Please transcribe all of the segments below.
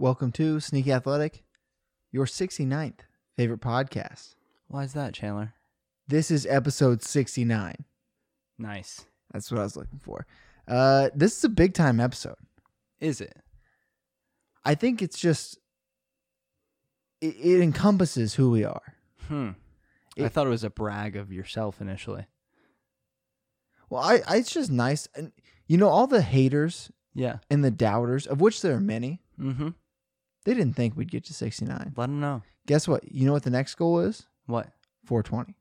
Welcome to Sneaky Athletic, your 69th favorite podcast. Why is that, Chandler? This is episode 69. Nice. That's what I was looking for. Uh, this is a big time episode. Is it? I think it's just, it, it encompasses who we are. Hmm. I thought it was a brag of yourself initially. Well, I, I it's just nice. And, you know, all the haters Yeah. and the doubters, of which there are many, Mm-hmm. They didn't think we'd get to 69. Let them know. Guess what? You know what the next goal is? What? 420.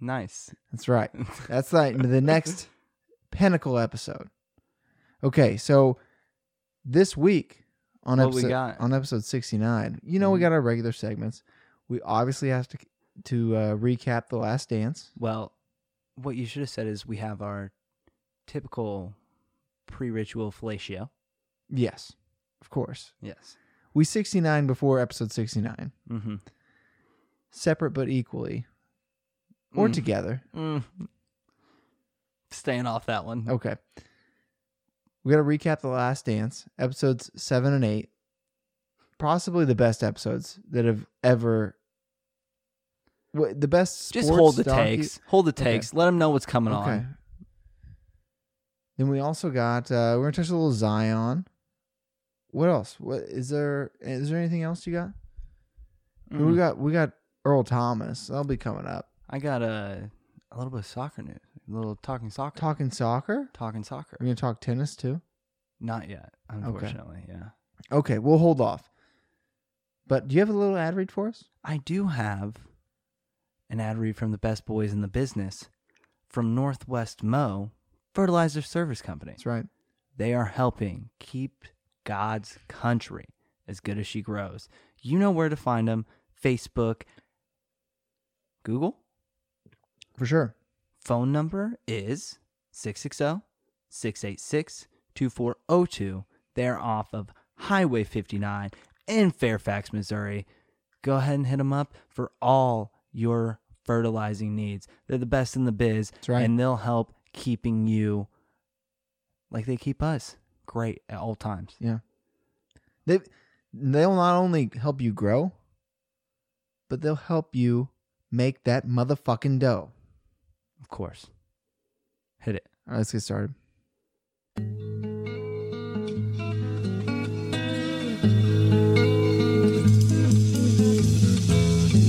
Nice. That's right. That's like the next pinnacle episode. Okay, so this week on What we episode on episode sixty nine, you know we Mhm. got our regular segments. We obviously have to to uh, recap the Last Dance. Well, what you should have said is we have our typical pre-ritual fellatio. Yes, of course. Yes. We sixty nine before episode sixty nine, Mm-hmm. separate but equally, or Mm. together. Mm. Staying off that one. Okay. We got to recap the Last Dance, episodes seven and eight. Possibly the best episodes that have ever. The best. Just hold the docu- takes. Hold the Okay. takes. Let them know what's coming Okay. on. Then we also got. uh We're gonna touch a little Zion. What else? What is there? Is there anything else you got? We Mm. got. We got Earl Thomas. That'll be coming up. I got a a little bit of soccer news. A little talking soccer. Talking soccer. talking soccer. We're gonna talk tennis too. Not yet, unfortunately. Yeah. Okay, we'll hold off. But do you have a little ad read for us? I do have an ad read from the best boys in the business from Northwest Mo Fertilizer Service Company. That's right. They are helping keep God's country as good as she grows. You know where to find them Facebook, Google. For sure. Phone number is 660 686 2402. They're off of Highway 59 in Fairfax, Missouri. Go ahead and hit them up for all your fertilizing needs. They're the best in the biz, That's right. and they'll help keeping you like they keep us great at all times. Yeah. They they'll not only help you grow, but they'll help you make that motherfucking dough. Of course. Hit it. All right, let's get started.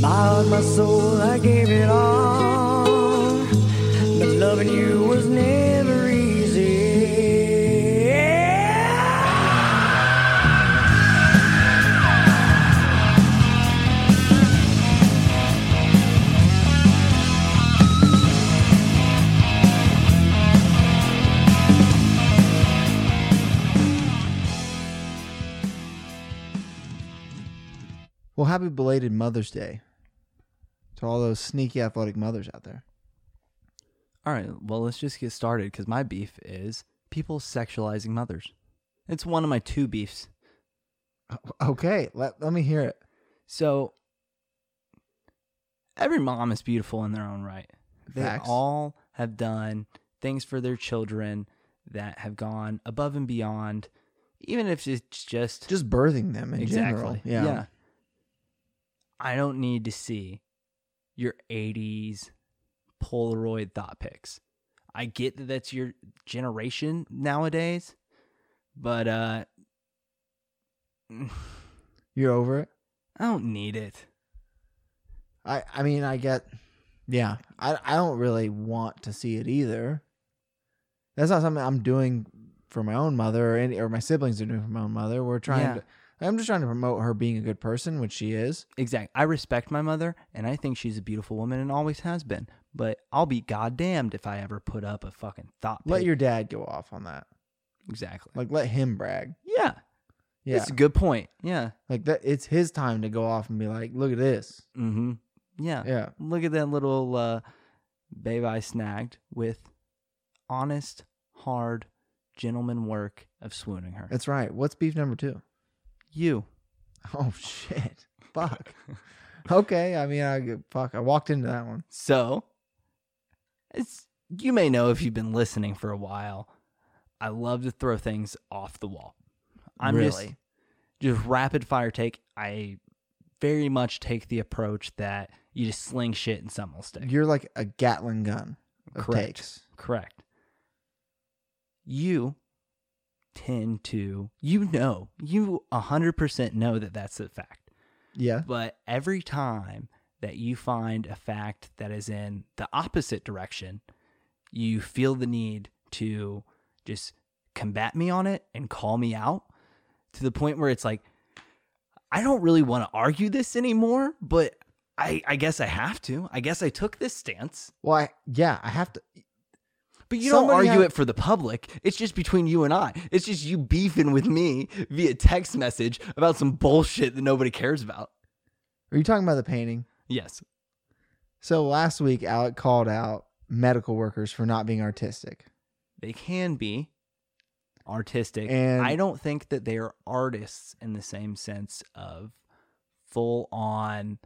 My my soul, I gave it all. Well, happy belated Mother's Day to all those sneaky athletic mothers out there. All right, well, let's just get started because my beef is people sexualizing mothers. It's one of my two beefs. Okay, let, let me hear it. So, every mom is beautiful in their own right. They Facts. all have done things for their children that have gone above and beyond, even if it's just Just birthing them in exactly. general. Yeah. I don't need to see your 80s Polaroid thought pics. I get that that's your generation nowadays, but uh You're over it? I don't need it. I I mean, I get yeah. I I don't really want to see it either. That's not something I'm doing for my own mother or any or my siblings are doing for my own mother. We're trying Yeah. to I'm just trying to promote her being a good person, which she is. Exactly. I respect my mother and I think she's a beautiful woman and always has been. But I'll be goddamned if I ever put up a fucking thought Let pic. your dad go off on that. Exactly. Like let him brag. Yeah. Yeah. That's a good point. Yeah. Like that it's his time to go off and be like, "Look at this." Mm-hmm. Yeah. Yeah. Look at that little uh, babe I snagged with honest, hard, gentleman work of swooning her. That's right. What's beef number 2? You. Oh shit. Fuck. okay, I mean, I fuck. I walked into that one. So, it's you may know if you've been listening for a while. I love to throw things off the wall. I'm just really. just rapid fire take. I very much take the approach that you just sling shit and some will stick. You're like a Gatling gun Correct. takes. Correct. You tend to, you know, you 100% know that that's a fact. Yeah. But every time that you find a fact that is in the opposite direction, you feel the need to just combat me on it and call me out to the point where it's like, I don't really want to argue this anymore, but I, I guess I have to. I guess I took this stance. Well, I, yeah, I have to. But you don't argue had- it for the public. It's just between you and I. It's just you beefing with me via text message about some bullshit that nobody cares about. Are you talking about the painting? Yes. So last week, Alec called out medical workers for not being artistic. They can be artistic. And- I don't think that they are artists in the same sense of full on.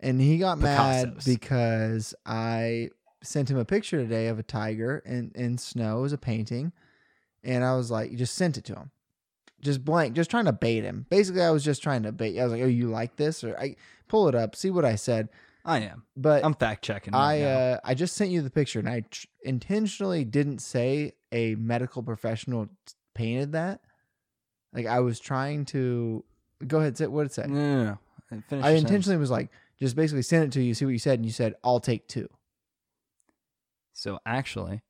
And he got mad because I sent him a picture today of a tiger in, in snow as a painting. And I was like, you just sent it to him. Just blank, just trying to bait him. Basically, I was just trying to bait. I was like, "Oh, you like this?" Or I pull it up, see what I said. I am. But I'm fact checking. Right I uh, I just sent you the picture, and I tr- intentionally didn't say a medical professional painted that. Like I was trying to go ahead. Say what it say. no, no, no. I your sentence. intentionally was like, just basically send it to you, see what you said, and you said, "I'll take two. So actually,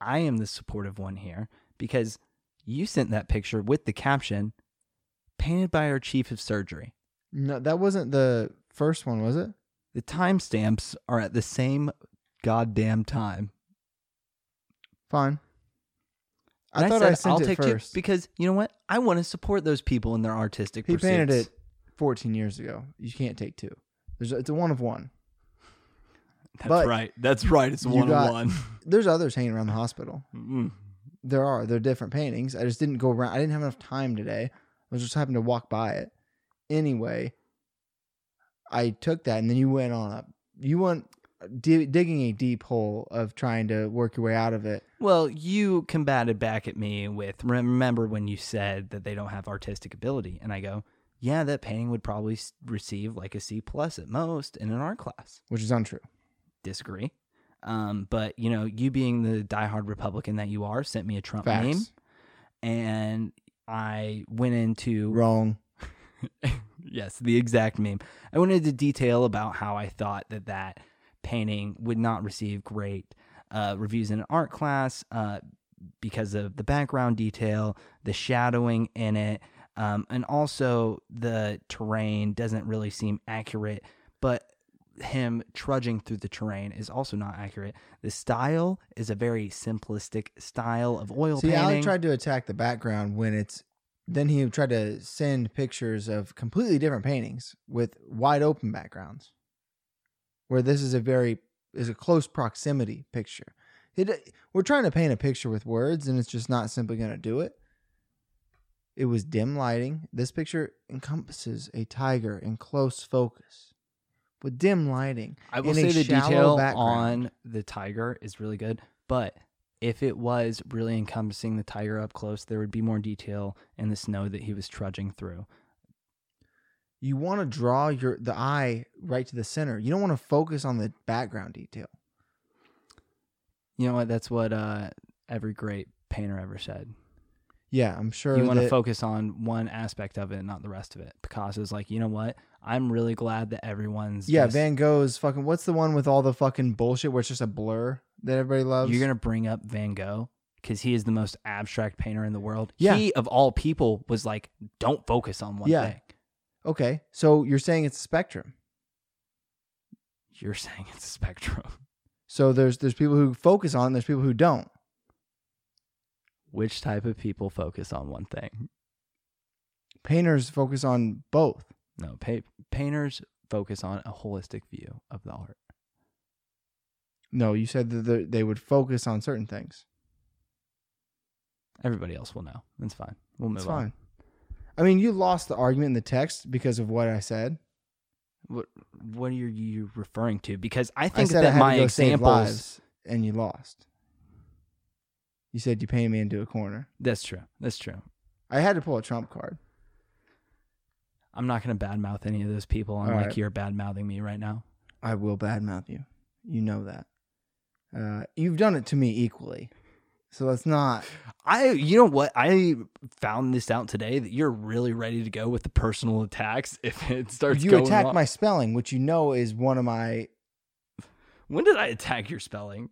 I am the supportive one here because you sent that picture with the caption painted by our chief of surgery. No, that wasn't the first one, was it? The timestamps are at the same goddamn time. Fine. And I thought said, I, sent I'll it take first. two because you know what? I want to support those people in their artistic he pursuits. painted it 14 years ago. You can't take two. There's it's a one of one. That's but right. That's right. It's one got- on one. There's others hanging around the hospital. Mm. There are. They're different paintings. I just didn't go around. I didn't have enough time today. I was just happened to walk by it. Anyway, I took that, and then you went on a. You went di- digging a deep hole of trying to work your way out of it. Well, you combated back at me with remember when you said that they don't have artistic ability, and I go, yeah, that painting would probably receive like a C plus at most in an art class. which is untrue. Disagree. Um, but you know, you being the diehard Republican that you are, sent me a Trump Facts. meme, and I went into Wrong. yes, the exact meme. I went into detail about how I thought that that painting would not receive great uh, reviews in an art class uh, because of the background detail, the shadowing in it, um, and also the terrain doesn't really seem accurate. But him trudging through the terrain is also not accurate. The style is a very simplistic style of oil See, painting. Alec tried to attack the background when it's. Then he tried to send pictures of completely different paintings with wide open backgrounds, where this is a very is a close proximity picture. It, we're trying to paint a picture with words, and it's just not simply going to do it. It was dim lighting. This picture encompasses a tiger in close focus with dim lighting. I will say the detail background. on the tiger is really good, but if it was really encompassing the tiger up close, there would be more detail in the snow that he was trudging through. You want to draw your the eye right to the center. You don't want to focus on the background detail. You know what? That's what uh, every great painter ever said. Yeah, I'm sure. you want to focus on one aspect of it, not the rest of it. Picasso's like, you know what? I'm really glad that everyone's Yeah, just- Van Gogh's fucking. What's the one with all the fucking bullshit where it's just a blur that everybody loves? You're gonna bring up Van Gogh because he is the most abstract painter in the world. Yeah. He of all people was like, don't focus on one Yeah. thing. okay, so you're saying it's a spectrum. You're saying it's a spectrum. So there's there's people who focus on, there's people who don't. Which type of people focus on one thing? Painters focus on both. No, pa- painters focus on a holistic view of the art. No, you said that the- they would focus on certain things. Everybody else will know. That's fine. We'll move It's on. fine. I mean, you lost the argument in the text because of what I said. What What are you referring to? Because I I think said I that had my to go save examples. and you lost. You said you painted me into a corner. That's true. That's true. I had to pull a trump card. I'm not gonna badmouth any of those people, All like right. you're badmouthing me right now. I will badmouth you. You know that. Uh, you've done it to me equally. So let's not. I, you know what? I found this out today that you're really ready to go with the personal attacks if it starts. You going attack my spelling, which you know is one of my. When did I attack your spelling?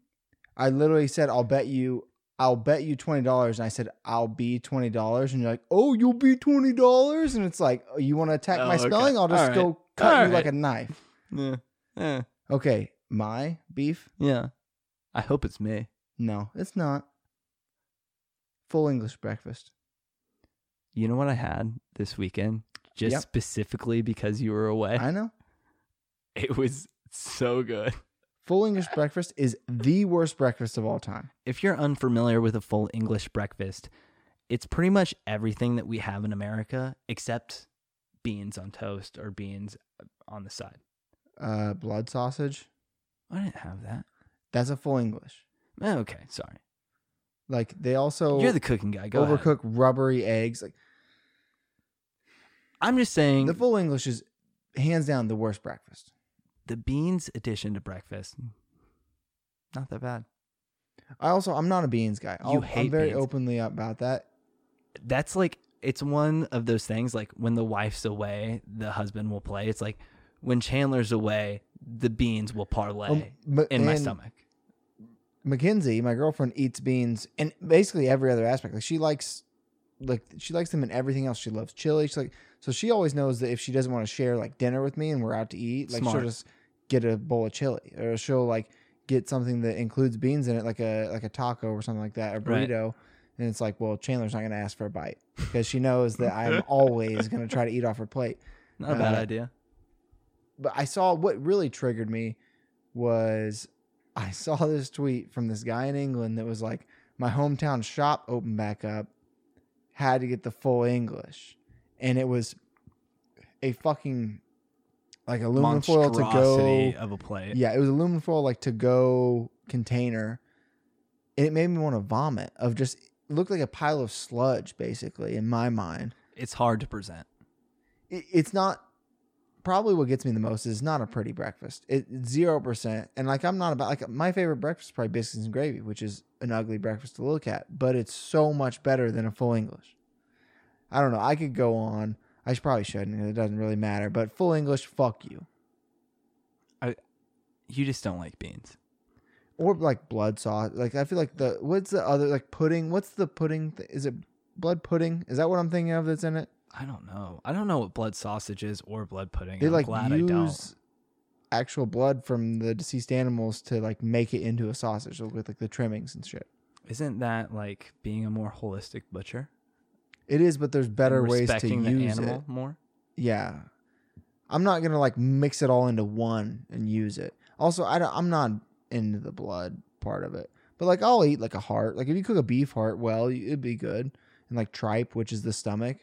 I literally said, "I'll bet you, I'll bet you twenty dollars," and I said, "I'll be twenty dollars," and you're like, "Oh, you'll be twenty dollars," and it's like, oh, "You want to attack Oh, my okay. spelling? I'll just All right. go cut All you like a knife." Yeah, yeah, Okay, my beef? yeah. I hope it's me. No, it's not. Full English breakfast. You know what I had this weekend, just Yep. specifically because you were away. I know. It was so good. Full English breakfast is the worst breakfast of all time. If you're unfamiliar with a full English breakfast, it's pretty much everything that we have in America except beans on toast or beans on the side. Uh, blood sausage. I didn't have that. That's a full English. Okay, sorry. Like they also You're the cooking guy. Go ahead. overcook rubbery eggs. Like I'm just saying the, full English is hands down the worst breakfast. Beans addition to breakfast, not that bad. I also I'm not a beans guy. You I'll- hate I'm very beans. openly about that. That's like it's one of those things like when the wife's away, the husband will play. It's like when Chandler's away, the beans will parlay Um, but- in my stomach. Mackenzie, my girlfriend, eats beans and basically every other aspect. Like she likes, like she likes them in everything else. She loves chili. She's like, so she always knows that if she doesn't want to share like dinner with me and we're out to eat, like Smart. she'll just get a bowl of chili or she'll like get something that includes beans in it, like a like a taco or something like that, a Right. burrito. And it's like, well, Chandler's not going to ask for a bite because she knows that I'm always going to try to eat off her plate. Not a bad uh, idea. but I saw what really triggered me was I saw this tweet from this guy in England that was like, my hometown shop opened back up, had to get the full English. And it was a fucking like aluminum foil to go. of a plate. Yeah, it was aluminum foil like to go container. And it made me want to vomit of just it looked like a pile of sludge basically in my mind It's hard to present. it, it's not probably what gets me the most is not a pretty breakfast. It zero percent. And like I'm not about like my favorite breakfast is probably biscuits and gravy, which is an ugly breakfast to look at, but it's so much better than a full English. I don't know. I could go on. I should, probably shouldn't. It doesn't really matter. But full English, fuck you. I, You just don't like beans. Or like blood sauce. Like I feel like the what's the other like pudding? What's the pudding? Th- is it blood pudding? Is that what I'm thinking of? That's in it. I don't know. I don't know what blood sausage is or blood pudding. They I'm like glad I don't. use actual blood from the deceased animals to like make it into a sausage with like the trimmings and shit. Isn't that like being a more holistic butcher? It is, but there's better ways to the use animal it. more. Yeah, I'm not gonna like mix it all into one and use it. Also, I don't, I'm not into the blood part of it, but like I'll eat like a heart. Like if you cook a beef heart, well, it'd be good. And like tripe, which is the stomach.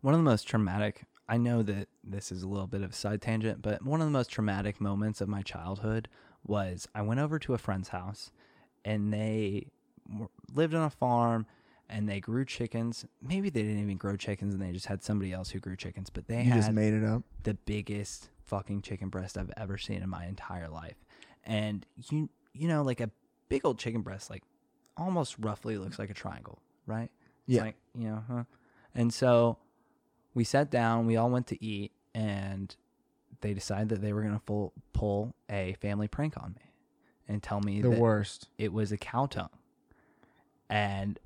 One of the most traumatic. I know that this is a little bit of a side tangent, but one of the most traumatic moments of my childhood was I went over to a friend's house, and they lived on a farm, and they grew chickens. Maybe they didn't even grow chickens, and they just had somebody else who grew chickens. But they You had just made it up. the biggest fucking chicken breast I've ever seen in my entire life. And you you know, like a big old chicken breast, like almost roughly looks like a triangle, right? It's Yeah. Like, you know, huh? And so we sat down, we all went to eat, and they decided that they were gonna full, pull a family prank on me and tell me The that worst. it was a cow tongue. And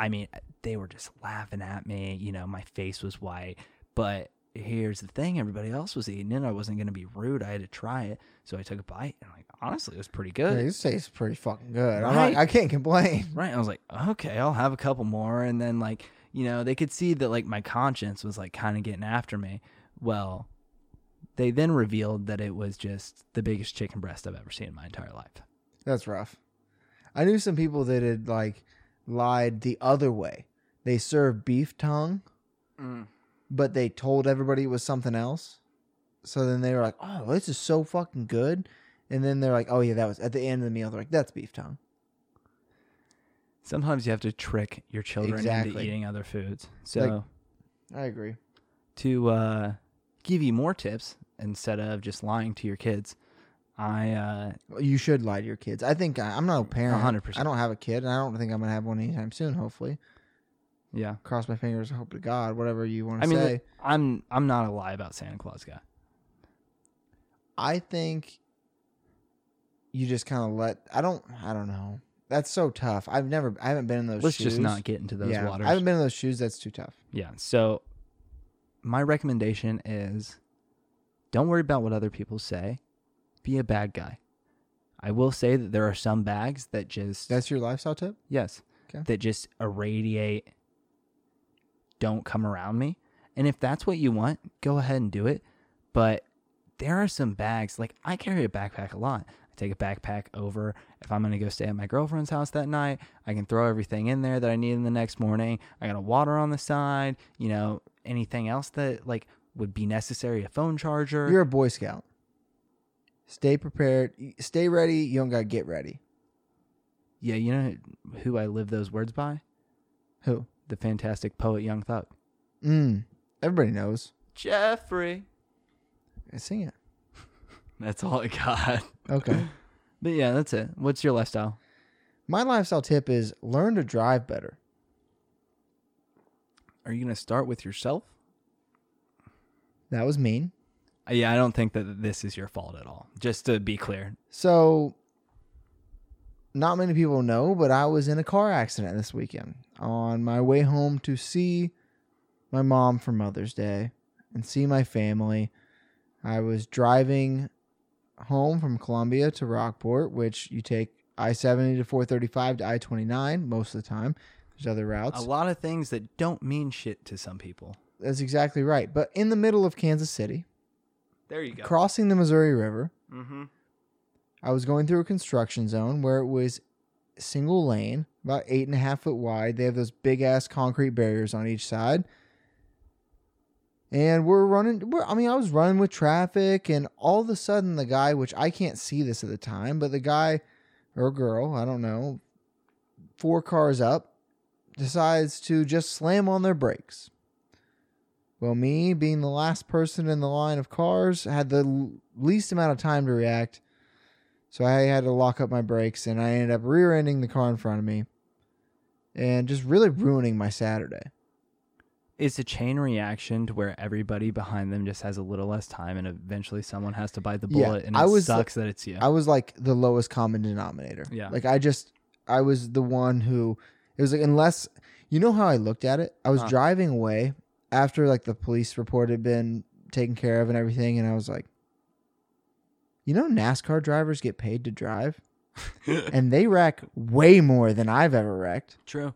I mean, they were just laughing at me. You know, my face was white. But here's the thing everybody else was eating it. I wasn't going to be rude. I had to try it. So I took a bite. And, like, honestly, it was pretty Yeah, good. this tastes pretty fucking good. Right. not, I can't complain. Right. I was like, okay, I'll have a couple more. And then, like, you know, they could see that, like, my conscience was, like, kind of getting after me. Well, they then revealed that it was just the biggest chicken breast I've ever seen in my entire life. That's rough. I knew some people that had like lied the other way. They served beef tongue, but they told everybody it was something else. So then they were like, "Oh, this is so fucking good," and then they're like, "Oh yeah, that was at the end of the meal." They're like, "That's beef tongue." Sometimes you have to trick your children into eating other foods. So I agree. to uh, give you more tips instead of just lying to your kids, I uh, You should lie to your kids. I think I, I'm not a parent. 100%. I don't have a kid, and I don't think I'm gonna have one anytime soon. Hopefully, yeah. cross my fingers. Hope to God, whatever you want I to mean, say. I'm I'm not a lie about Santa Claus guy. I think you just kind of let. I don't. I don't know. That's so tough. I've never. I haven't been in those. Let's shoes. just not get into those yeah, waters. I haven't been in those shoes. That's too tough. Yeah. So my recommendation is don't worry about what other people say. Be a bad guy. I will say that there are some bags that just That's your lifestyle tip. yes, Okay. that just irradiate don't come around me. And if that's what you want, go ahead and do it. But there are some bags like I carry a backpack a lot. I take a backpack over if I'm going to go stay at my girlfriend's house that night. I can throw everything in there that I need in the next morning. I got a water on the side, you know, anything else that like would be necessary, a phone charger. You're a Boy Scout. Stay prepared. Stay ready. You don't gotta get ready. yeah, you know who I live those words by? Who? The fantastic poet Young Thug. Mm. Everybody knows. Jeffrey. I sing it. That's all I got. Okay. But yeah, that's it. What's your lifestyle? My lifestyle tip is learn to drive better. Are you going to start with yourself? That was mean. Yeah, I don't think that this is your fault at all. Just to be clear. So, not many people know, but I was in a car accident this weekend on my way home to see my mom for Mother's Day and see my family. I was driving home from Columbia to Rockport, which you take I 70 to 435 to I 29 most of the time. There's other routes. A lot of things that don't mean shit to some people. That's exactly right. But in the middle of Kansas City, There you go. crossing the Missouri River, mm-hmm. I was going through a construction zone where it was single lane, about eight and a half foot wide. They have those big ass concrete barriers on each side. And we're running, we're, I mean, I was running with traffic, and all of a sudden, the guy, which I can't see this at the time, but the guy or girl, I don't know, four cars up, decides to just slam on their brakes. Well, me being the last person in the line of cars had the least amount of time to react. So I had to lock up my brakes and I ended up rear ending the car in front of me and just really ruining my Saturday. It's a chain reaction to where everybody behind them just has a little less time, and eventually someone has to bite the Yeah, bullet, and it I was- sucks that it's you. I was like the lowest common denominator. Yeah. Like I just, I was the one who, it was like, unless, you know how I looked at it? I was Huh. driving away after like the police report had been taken care of and everything. And I was like, you know, NASCAR drivers get paid to drive and they wreck way more than I've ever wrecked. True.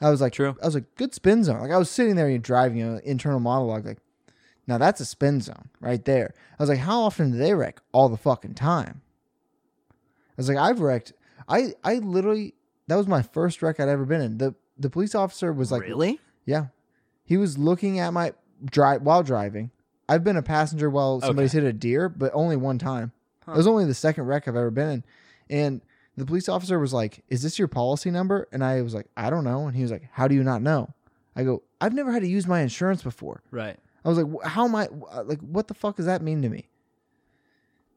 I was like, True. I was like, good spin zone. Like I was sitting there and driving an internal monologue, like, now that's a spin zone right there. I was like, how often do they wreck? All the fucking time. I was like, I've wrecked. I I literally that was my first wreck I'd ever been in. the The police officer was like, really? yeah, he was looking at my drive while driving. I've been a passenger while somebody's hit a deer, but only one time. Huh. It was only the second wreck I've ever been in, and the police officer was like, "Is this your policy number?" And I was like, "I don't know." And he was like, "How do you not know?" I go, "I've never had to use my insurance before." Right. I was like, "Wh- "How am I? wh- Like, what the fuck does that mean to me?"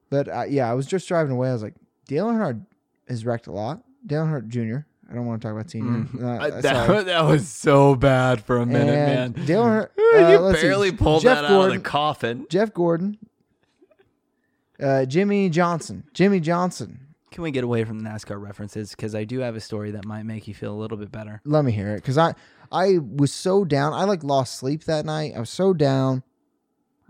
But uh, yeah, I was just driving away. I was like, Dale Earnhardt has wrecked a lot. Dale Earnhardt Jr. I don't want to talk about senior. Uh, Uh, sorry. that, that was so bad for a minute, And man. Dale Earnhardt, you uh, let's see, barely pulled Jeff that out Gordon, of the coffin. Jeff Gordon, uh, Jimmie Johnson, Jimmie Johnson. Can we get away from the NASCAR references? Because I do have a story that might make you feel a little bit better. Let me hear it, because I I was so down. I like lost sleep that night. I was so down.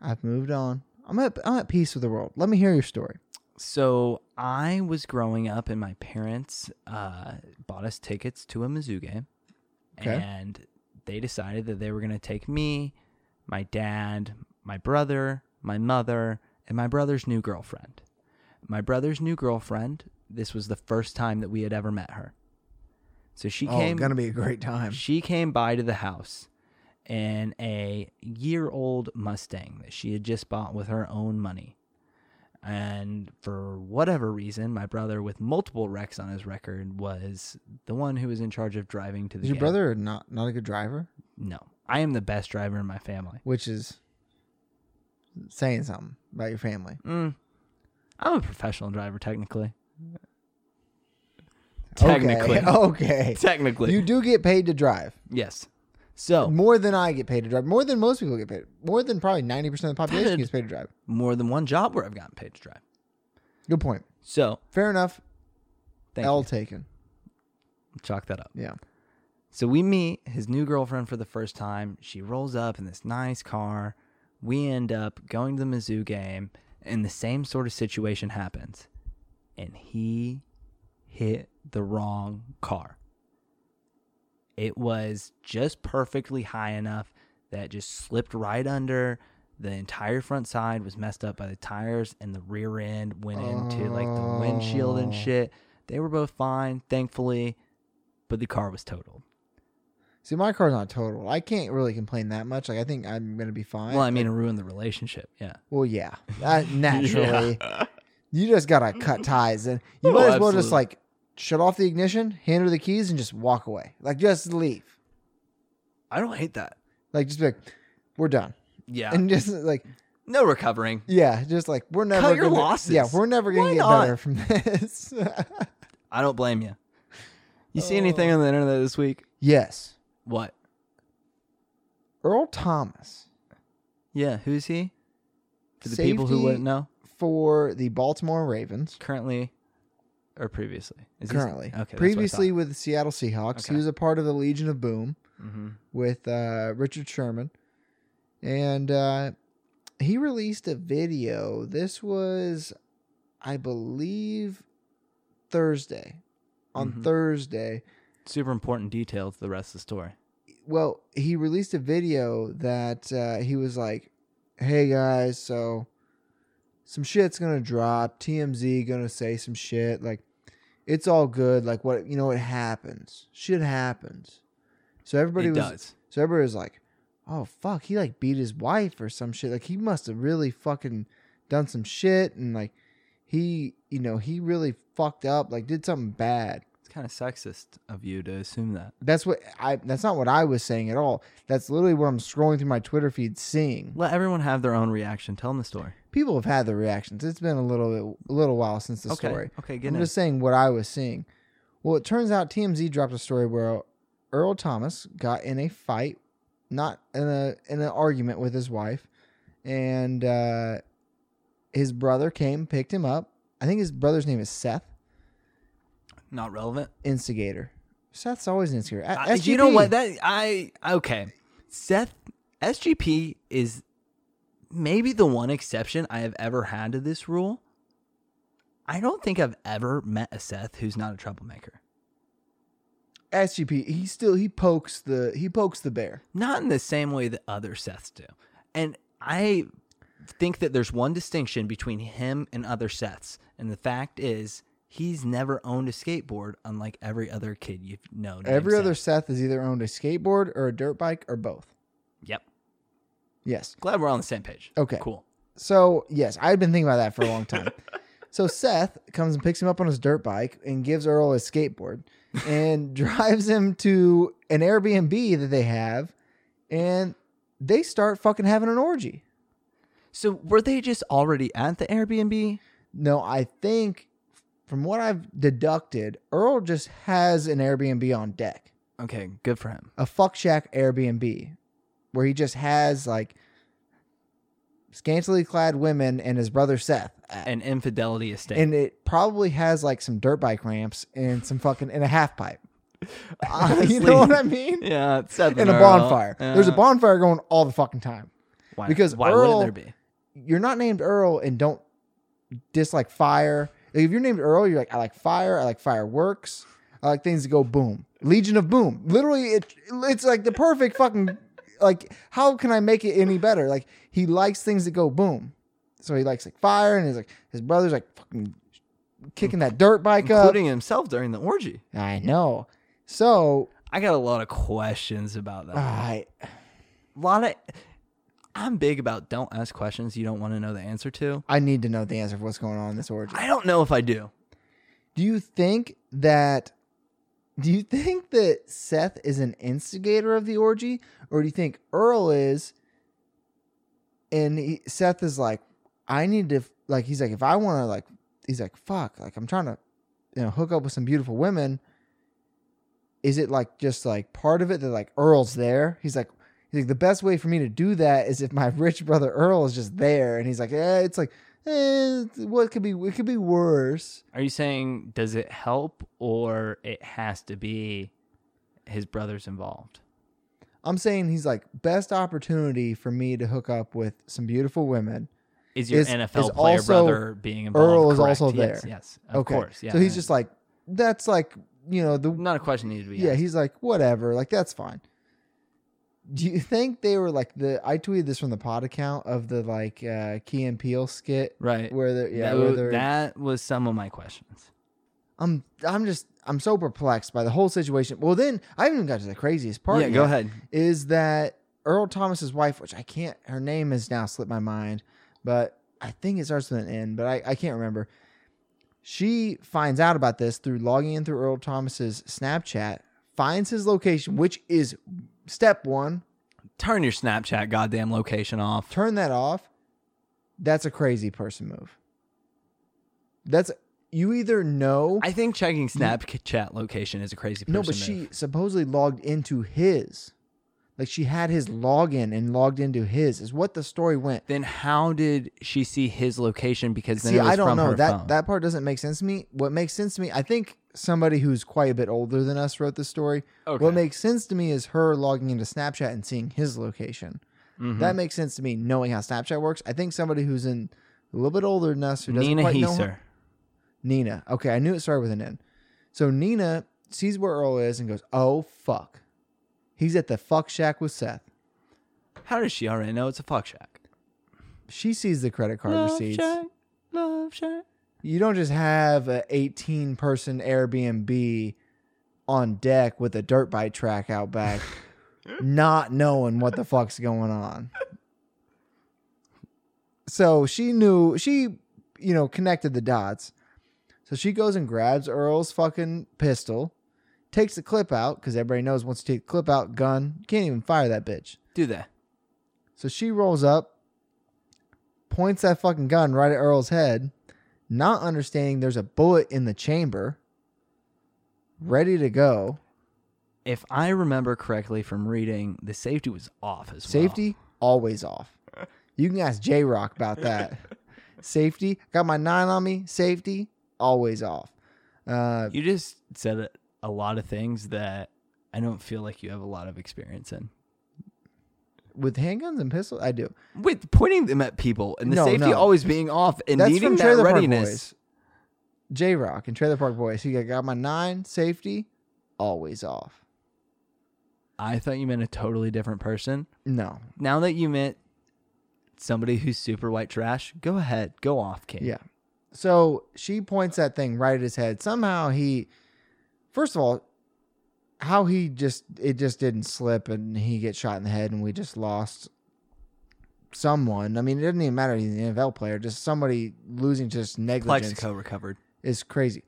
I've moved on. I'm at I'm at peace with the world. Let me hear your story. So I was growing up, and my parents uh, bought us tickets to a Mizzou game, Okay. and they decided that they were going to take me, my dad, my brother, my mother, and my brother's new girlfriend. My brother's new girlfriend. This was the first time that we had ever met her. So she came. oh, gonna be a great time. She came by to the house in a year old Mustang that she had just bought with her own money. And for whatever reason, my brother, with multiple wrecks on his record, was the one who was in charge of driving to the Is your game. brother not not a good driver? No, I am the best driver in my family. Which is saying something about your family. Mm, I'm a professional driver, technically. Okay, Technically, Okay. technically, You do get paid to drive. yes. So More than I get paid to drive. More than most people get paid. More than probably 90% of the population gets paid to drive. more than one job where I've gotten paid to drive. Good point. So Fair enough. thank L you. taken. Chalk that up. Yeah. So we meet his new girlfriend for the first time. She rolls up in this nice car. We end up going to the Mizzou game, and the same sort of situation happens. And he hit the wrong car. It was just perfectly high enough that just slipped right under. The entire front side was messed up by the tires, and the rear end went into like the windshield and Oh. shit. They were both fine, thankfully, but the car was totaled. See, my car's not total. I can't really complain that much. Like, I think I'm going to be fine. Well, I mean, it ruined the relationship. Yeah. Well, yeah. That, naturally. You just got to cut ties. And you Oh, might as well just, like, shut off the ignition, hand her the keys, and just walk away. Like, just leave. I don't hate that. Like, just be like, we're done. Yeah. And just, like, no recovering. yeah, just like, we're never Cut your gonna, losses. Yeah, we're never going Why to get not? better from this. I don't blame you. You see oh. anything on the internet this week? yes. What? Earl Thomas Yeah. Who's he? For the people who Safety wouldn't know, for the Baltimore Ravens. currently or previously? Is he- Currently. okay. that's what I Previously with the Seattle Seahawks. Okay. He was a part of the Legion of Boom. Mhm. with uh, Richard Sherman, and uh, he released a video. This was, I believe, Thursday. On Mhm. Thursday, Super important detail to the rest of the story. well, he released a video that uh, he was like, "Hey guys, so some shit's gonna drop. TMZ gonna say some shit. Like, it's all good. Like, what you know, it happens. Shit happens." So everybody it was does. So everybody was like, "Oh fuck, he like beat his wife or some shit. Like he must have really fucking done some shit and like he, you know, he really fucked up, like did something bad." Kind of sexist of you to assume that. That's what I that's not what I was saying at all. That's literally what I'm scrolling through my Twitter feed seeing. Let everyone have their own reaction. Tell them the story. People have had the reactions. It's been a little bit, a little while since the okay. story. Okay. Get I'm in. just saying what I was seeing. Well, it turns out TMZ dropped a story where Earl Thomas got in a fight, not in a in an argument with his wife, and uh, his brother came, picked him up. I think his brother's name is Seth, Not relevant. instigator. Seth's always an instigator. Uh, a- I- you know what? That I okay. Seth SGP is maybe the one exception I have ever had to this rule. I don't think I've ever met a Seth who's not a troublemaker. SGP. He still he pokes the he pokes the bear. Not in the same way that other Seths do. And I think that there's one distinction between him and other Seths. And the fact is, he's never owned a skateboard, unlike every other kid you've known. Every other Seth. Has either owned a skateboard or a dirt bike or both. Yep. Yes. Glad we're on the same page. Okay. Cool. So yes, I had been thinking about that for a long time. so Seth comes and picks him up on his dirt bike and gives Earl his skateboard and drives him to an Airbnb that they have, and they start fucking having an orgy. So were they just already at the Airbnb? No, I think from what I've deducted, Earl just has an Airbnb on deck, Okay, good for him. a fuck shack Airbnb, where he just has like scantily clad women and his brother Seth. at. An infidelity estate. and it probably has like some dirt bike ramps and some fucking and a half pipe. Uh, you know what I mean? yeah, it's Seth And a Earl. bonfire. There's a bonfire going all the fucking time. Why, because why Earl- wouldn't there be? You're not named Earl and don't dislike fire. Like, if you're named Earl, you're like I like fire. I like fireworks. I like things that go boom. Legion of Boom. Literally, it it's like the perfect fucking like. How can I make it any better? Like he likes things that go boom. So he likes like fire, and he's like his brother's like fucking kicking that dirt bike up. Including himself during the orgy. I know. So I got a lot of questions about that. I a lot of I'm big about don't ask questions you don't want to know the answer to. I need to know the answer for what's going on in this orgy. I don't know if I do. Do you think that do you think that Seth is an instigator of the orgy or do you think Earl is and he, Seth is like I need to like he's like if I want to like he's like fuck like I'm trying to you know hook up with some beautiful women is it like just like part of it that like Earl's there he's like he's like the best way for me to do that is if my rich brother Earl is just there and he's like eh, it's like eh, what could be it could be worse Are you saying does it help or it has to be his brothers involved? I'm saying he's like best opportunity for me to hook up with some beautiful women. Is your Is- NFL is player also- brother being involved? Earl is Correct. also there. Yes, of course. Yeah. So he's just like that's like you know the not a question needed to be yeah asked. he's like whatever like that's fine. Do you think they were like the I tweeted this from the pod account of the like uh Key and Peele skit right. where they're yeah that, where they're that was some of my questions. I'm I'm just I'm so perplexed by the whole situation. Well then I haven't even got to the craziest part. yeah, go ahead. is that Earl Thomas's wife, which I can't, her name has now slipped my mind, but I think it starts with an N, but I, I can't remember. She finds out about this through logging in through Earl Thomas's Snapchat, finds his location, which is step one. Turn your Snapchat goddamn location off. Turn that off. That's a crazy person move. That's you either know I think checking Snapchat location is a crazy person no, but move. she supposedly logged into his, like she had his login and logged into his. Is what the story went. Then how did she see his location? Because then See, it was I don't from know her that phone. that part doesn't make sense to me. What makes sense to me, I think somebody who's quite a bit older than us wrote this story. Okay. What makes sense to me is her logging into Snapchat and seeing his location. Mm-hmm. That makes sense to me, knowing how Snapchat works. I think somebody who's in a little bit older than us who doesn't Nina quite know Heiser. her- Nina. Okay, I knew it started with an N. So Nina sees where Earl is and goes, "Oh fuck, he's at the fuck shack with Seth." How does she already know it's a fuck shack? She sees the credit card Love receipts. shack, love shack. You don't just have a 18 person Airbnb on deck with a dirt bike track out back, not knowing what the fuck's going on. So she knew, she, you know, connected the dots. So she goes and grabs Earl's fucking pistol, takes the clip out, because everybody knows once you take the clip out, gun, you can't even fire that bitch. Do that. So she rolls up, points that fucking gun right at Earl's head, not understanding there's a bullet in the chamber, ready to go. If I remember correctly from reading, the safety was off as well. Safety always off. You can ask J-Roc about that. Safety, got my nine on me. Safety always off. Uh, You just said a- a lot of things that I don't feel like you have a lot of experience in. With handguns and pistols, I do. With pointing them at people and the No, safety no. always being off and That's needing from that Trailer Park readiness. Boys. J-Roc and Trailer Park Boys. He got, got my nine. Safety always off. I thought you meant a totally different person. No, Now that you meant somebody who's super white trash, go ahead, go off, King. Yeah. So she points that thing right at his head. Somehow he, first of all, how he just it just didn't slip and he gets shot in the head and we just lost someone. I mean, it doesn't even matter. He's an NFL player. Just somebody losing just negligence Plaxico recovered. is crazy.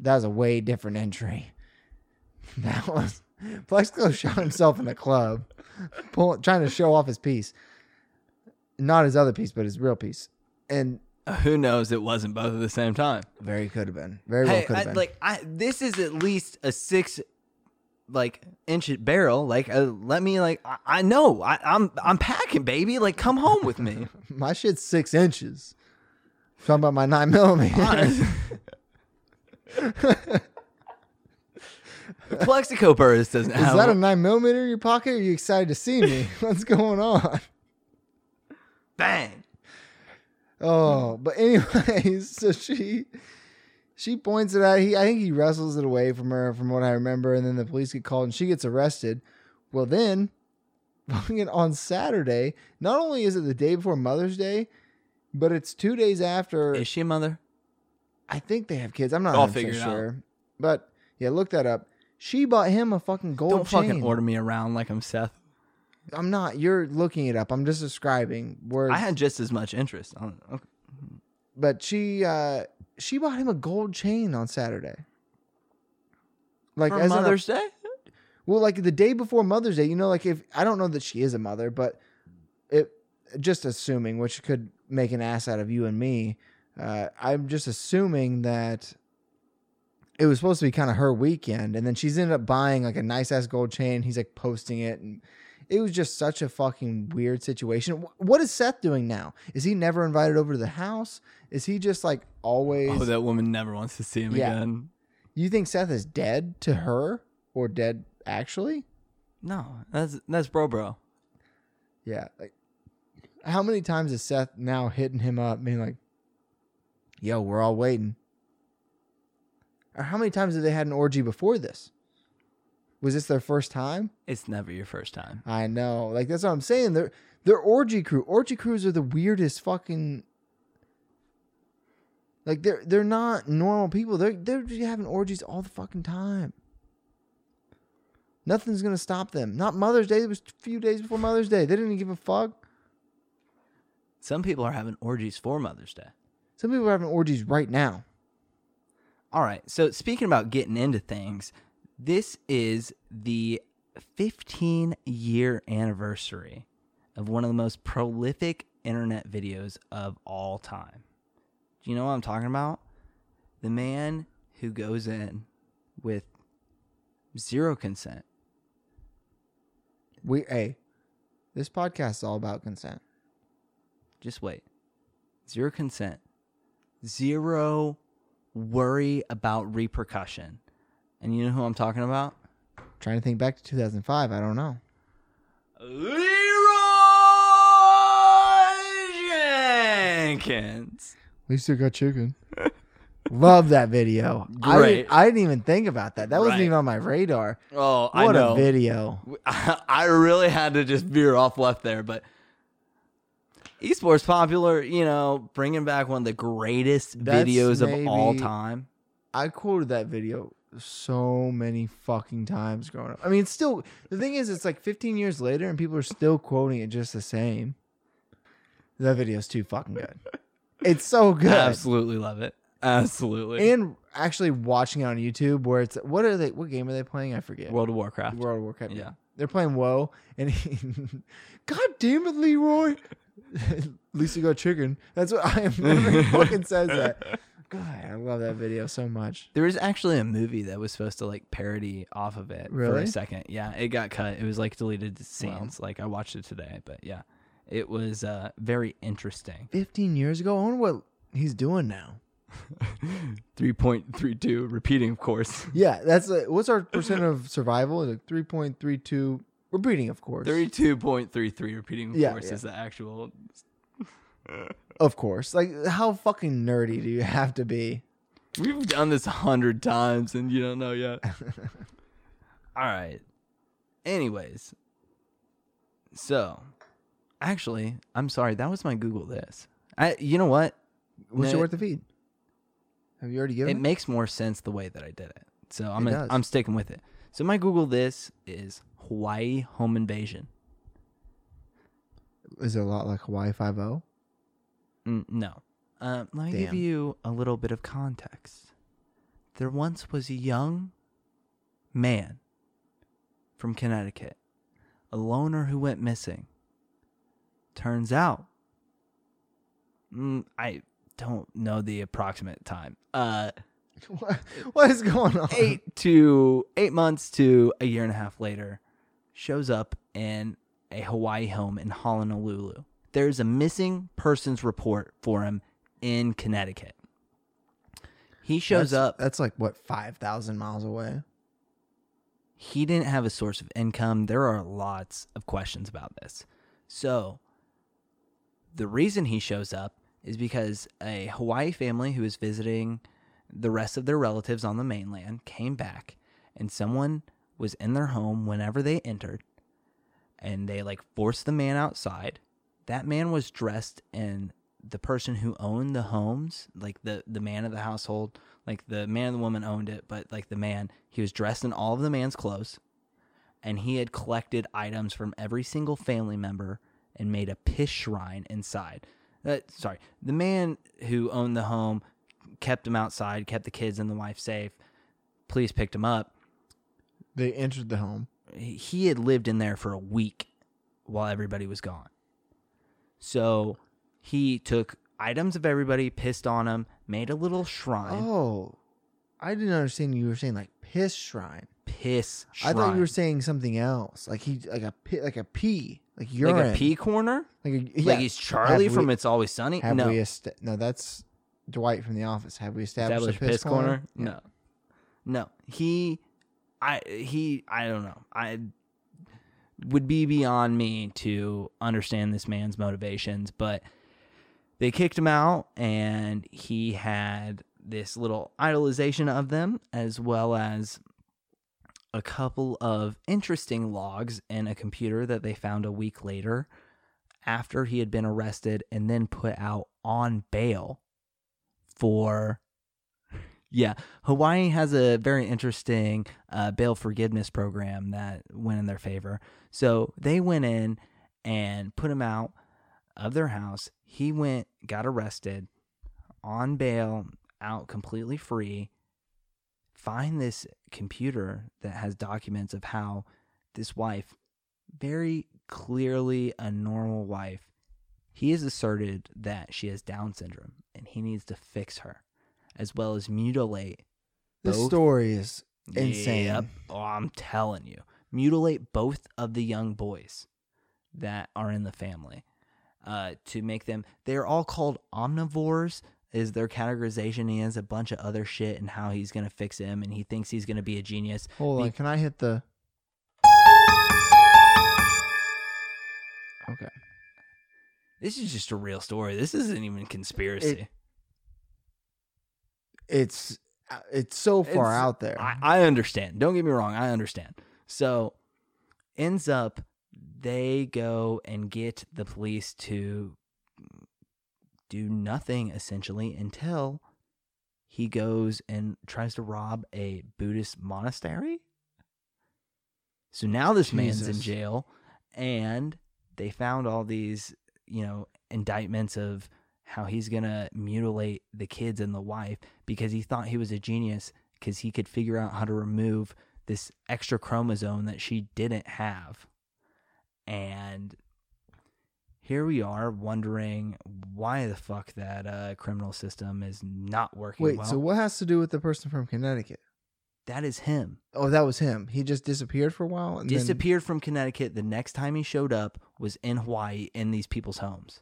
That was a way different entry. That was Plaxico shot himself in a club, pull, trying to show off his piece. Not his other piece, but his real piece. And uh, Who knows? It wasn't both at the same time. very could have been. Very well Hey, could have been. like I, this is at least a six, like inch barrel. Like, uh, let me like I, I know I, I'm I'm packing, baby. Like, come home with me. My shit's six inches. Talking about my nine millimeter. Plaxico Burress doesn't Is that a nine millimeter in your pocket? Are you excited to see me? What's going on? bang? Oh, but anyways, so she she points it out. He I think he wrestles it away from her, from what I remember, and then the police get called and she gets arrested. Well, then fucking on Saturday, not only is it the day before Mother's Day, but it's two days after. Is she a mother? I think they have kids. I'm not I'll 100% figure it out. sure, but yeah, look that up. She bought him a fucking gold Don't chain. fucking order me around like I'm Seth. I'm not. You're looking it up. I'm just describing words. I had just as much interest. Okay. but she uh she bought him a gold chain on Saturday. Like For as an- Mother's Day? well, like the day before Mother's Day. You know, like if I don't know that she is a mother, but it just assuming, which could make an ass out of you and me. Uh, I'm just assuming that it was supposed to be kind of her weekend, and then she's ended up buying like a nice ass gold chain. He's like posting it, and it was just such a fucking weird situation. What is Seth doing now? Is he never invited over to the house? Is he just like always? Oh, that woman never wants to see him Yeah. again. you think Seth is dead to her or dead actually? No, that's that's bro, bro. Yeah. Like, how many times is Seth now hitting him up, being like, "Yo, we're all waiting." Or how many times have they had an orgy before this? Was this their first time? It's never your first time. I know. Like that's what I'm saying. They're they're orgy crew. Orgy crews are the weirdest fucking. Like they're they're not normal people. They're they're just having orgies all the fucking time. Nothing's gonna stop them. Not Mother's Day. It was a few days before Mother's Day. They didn't even give a fuck. Some people are having orgies for Mother's Day. Some people are having orgies right now. All right. So speaking about getting into things, this is the 15 year anniversary of one of the most prolific internet videos of all time. Do you know what I'm talking about? The man who goes in with zero consent. We hey, this podcast is all about consent. Just wait. Zero consent. Zero worry about repercussion. And you know who I'm talking about? trying to think back to 2005. I don't know. Leroy Jenkins. Least still got chicken. Love that video. I Great. didn't, I didn't even think about that. That wasn't Right. even on my radar. Oh, I What know. a video. I really had to just veer off left there, but esports popular, you know, bringing back one of the greatest That's videos of all maybe- time. I quoted that video so many fucking times growing up. I mean, it's still the thing is, it's like 15 years later, and people are still quoting it just the same. That video's too fucking good. It's so good. I Absolutely love it. Absolutely. And actually watching it on YouTube, where it's what are they? What game are they playing? I forget. World of Warcraft. World of Warcraft. Yeah. They're playing WoW, and he, God damn it, Leroy. At least you got chicken. That's what I am. Fucking says that. God, I love that video so much. There was actually a movie that was supposed to like parody off of it for Really? a second. Yeah, it got cut. It was like deleted scenes. Like I watched it today, but yeah, it was uh, very interesting. 15 years ago. I wonder what he's doing now. Three point three two, repeating, of course. Yeah, that's uh, what's our percent of survival? Is it 3.32? We're breeding, of course. Thirty-two point three three, repeating, of Yeah, course, yeah. is the actual. Of course. Like, how fucking nerdy do you have to be? We've done this a hundred times, and you don't know yet. All right. Anyways, so actually, I'm sorry. That was my Google. This. I. You know what? What's No, your worth to feed? Have you already given it it? makes more sense the way that I did it. So I'm It gonna. I'm sticking with it. So my Google this is Hawaii home invasion. Is it a lot like Hawaii Five O? Mm, no. Uh, let me give you a little bit of context. There once was a young man from Connecticut, a loner who went missing. Turns out, mm, I don't know the approximate time. Uh, What, what is going on? eight to eight months to a year and a half later, shows up in a Hawaii home in Honolulu. There's a missing persons report for him in Connecticut. He shows That's- up. That's like what five thousand miles away. He didn't have a source of income. There are lots of questions about this. So, the reason he shows up is because a Hawaii family who was visiting the rest of their relatives on the mainland came back and someone was in their home whenever they entered and they like forced the man outside. That man was dressed in the person who owned the homes, like the the man of the household, like the man and the woman owned it, but like the man, he was dressed in all of the man's clothes. and he had collected items from every single family member and made a piss shrine inside. Uh, sorry, the man who owned the home kept him outside, kept the kids and the wife safe. Police picked him up. They entered the home. He- He had lived in there for a week while everybody was gone. So he took items of everybody, pissed on them, made a little shrine. Oh, I didn't understand you were saying like piss shrine. Piss shrine. I thought you were saying something else, like he like a pi- like a pee, like urine, like a pee corner? like, a, Like he's Charlie Have from we- It's Always Sunny? Have no. we est- no, that's Dwight from The Office. Have we established, Established a piss, corner? Yeah. No. No. He I he I don't know. I would be beyond me to understand this man's motivations, but they kicked him out and he had this little idolization of them as well as a couple of interesting logs in a computer that they found a week later after he had been arrested and then put out on bail for yeah hawaii has a very interesting uh, bail forgiveness program that went in their favor. So they went in and put him out of their house. He went got arrested on bail out completely free. Find this computer that has documents of how this wife very clearly a normal wife he has asserted that she has down syndrome and he needs to fix her as well as mutilate This both- story is insane. Yep. Oh, I'm telling you. Mutilate both of the young boys that are in the family uh, to make them. They're all called omnivores. Is their categorization? He has a bunch of other shit and how he's gonna fix him, and he thinks he's gonna be a genius. Hold Be- on, can I hit the? Okay. This is just a real story. This isn't even conspiracy. It's uh, it's so far It's- out there. I, I understand. Don't get me wrong. I understand. So, ends up they go and get the police to do nothing essentially until he goes and tries to rob a Buddhist monastery. So now this man's in jail, and they found all these, you know, indictments of how he's gonna mutilate the kids and the wife because he thought he was a genius because he could figure out how to remove this extra chromosome that she didn't have. And here we are wondering why the fuck that uh, criminal system is not working Wait, well. so what has to do with the person from Connecticut? that is him. Oh, that was him. He just disappeared for a while and then- Disappeared from Connecticut. The next time he showed up was in Hawaii in these people's homes.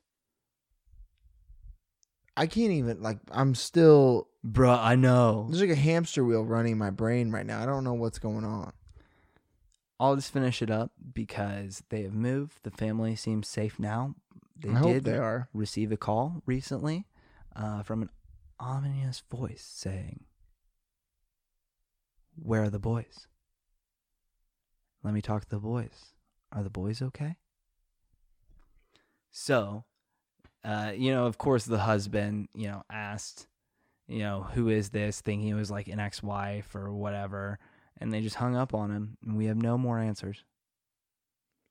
I can't even like. I'm still. Bruh, I know. There's like a hamster wheel running my brain right now. I don't know what's going on. I'll just finish it up because they have moved. The family seems safe now. They I hope did they are. receive a call recently uh, from an ominous voice saying, Where are the boys? Let me talk to the boys. Are the boys okay? So, uh, you know, of course, the husband, you know, asked, you know, who is this? Thinking it was like an ex wife or whatever. And they just hung up on him. And we have no more answers.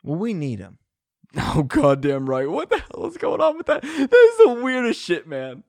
Well, we need him. Oh goddamn right! What the hell is going on with that? That is the weirdest shit, man.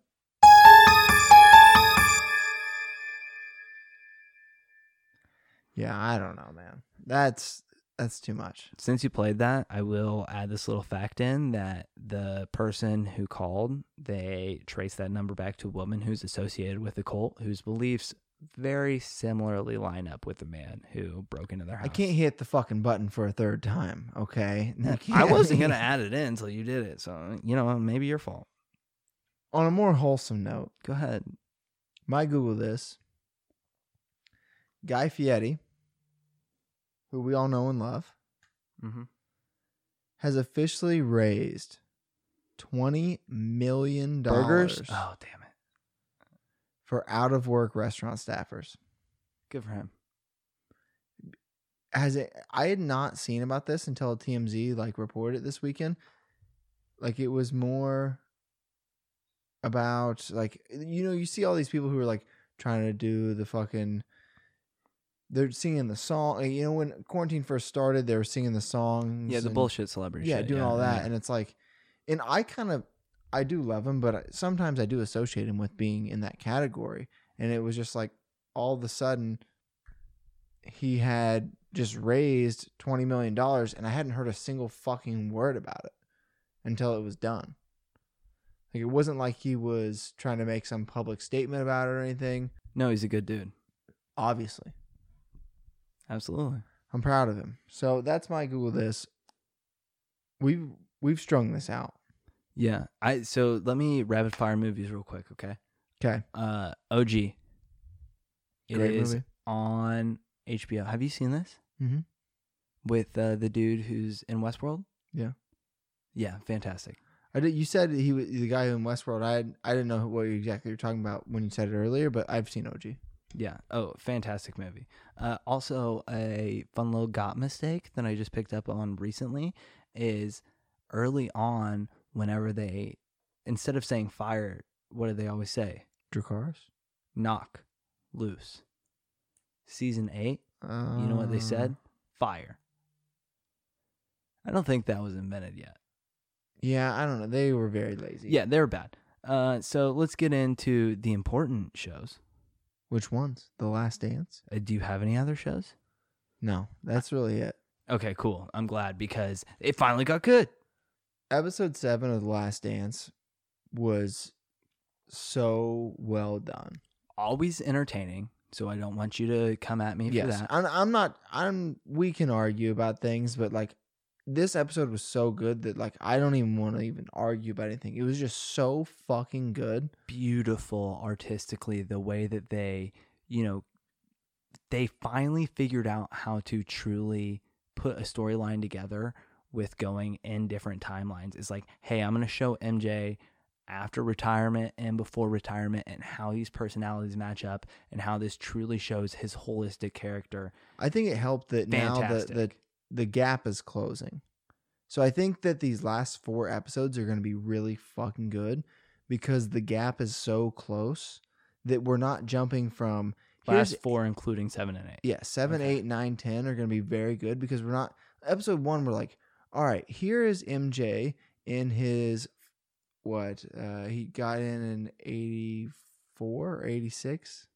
Yeah, I don't know, man. That's that's too much. Since you played that, I will add this little fact in that the person who called, they traced that number back to a woman who's associated with the cult, whose beliefs very similarly line up with the man who broke into their house. I can't hit the fucking button for a third time. Okay, You I wasn't gonna add it in until you did it, so you know maybe your fault. On a more wholesome note, Go ahead. my Google this. Guy Fieri, who we all know and love, Mm-hmm. has officially raised twenty million dollars. Oh damn it! for out of work restaurant staffers. Good for him. Has it? I had not seen about this until TMZ like reported it this weekend. Like it was more about like you know you see all these people who are like trying to do the fucking they're singing the song. You know, when quarantine first started, they were singing the songs. Yeah, the and- bullshit celebrity. Yeah, shit, doing all that, yeah. and it's like, and I kind of, I do love him, but sometimes I do associate him with being in that category. And it was just like all of a sudden, he had just raised twenty million dollars, and I hadn't heard a single fucking word about it until it was done. Like it wasn't like he was trying to make some public statement about it or anything. No, he's a good dude. Obviously, Absolutely. I'm proud of him. So that's my Google this. We've we've strung this out. Yeah. I so let me rapid fire movies real quick, okay? Okay, Uh OG. It is great movie. on HBO. Have you seen this? Mm-hmm. With uh, the dude who's in Westworld? Yeah. Yeah, fantastic. I did. You said he was the guy in Westworld. I I didn't know what exactly you're talking about when you said it earlier, but I've seen OG. Yeah. Oh, fantastic movie. Uh, also, a fun little got mistake that I just picked up on recently is early on, whenever they, instead of saying fire, what do they always say? Dracarys. Knock loose. Season eight, Uh, you know what they said? Fire. I don't think that was invented yet. Yeah, I don't know. They were very lazy. Yeah, they were bad. Uh, so let's get into the important shows. Which ones? The Last Dance. Uh, do you have any other shows? No, that's really it. Okay, cool. I'm glad because it finally got good. Episode seven of The Last Dance was so well done. Always entertaining. So I don't want you to come at me for that. I'm, I'm not. I'm. We can argue about things, but like this episode was so good that like I don't even want to even argue about anything. It was just so fucking good. Beautiful artistically, the way that they, you know, they finally figured out how to truly put a storyline together with going in different timelines. It's like, hey, I'm going to show MJ after retirement and before retirement and how these personalities match up and how this truly shows his holistic character. I think it helped that now the, the Fantastic. The gap is closing. So I think that these last four episodes are going to be really fucking good because the gap is so close that we're not jumping from Last four, including seven and eight. yeah seven, Okay. eight, nine, ten are going to be very good because we're not episode one. We're like, all right, here is MJ in his what uh he got in in eighty four or eighty six.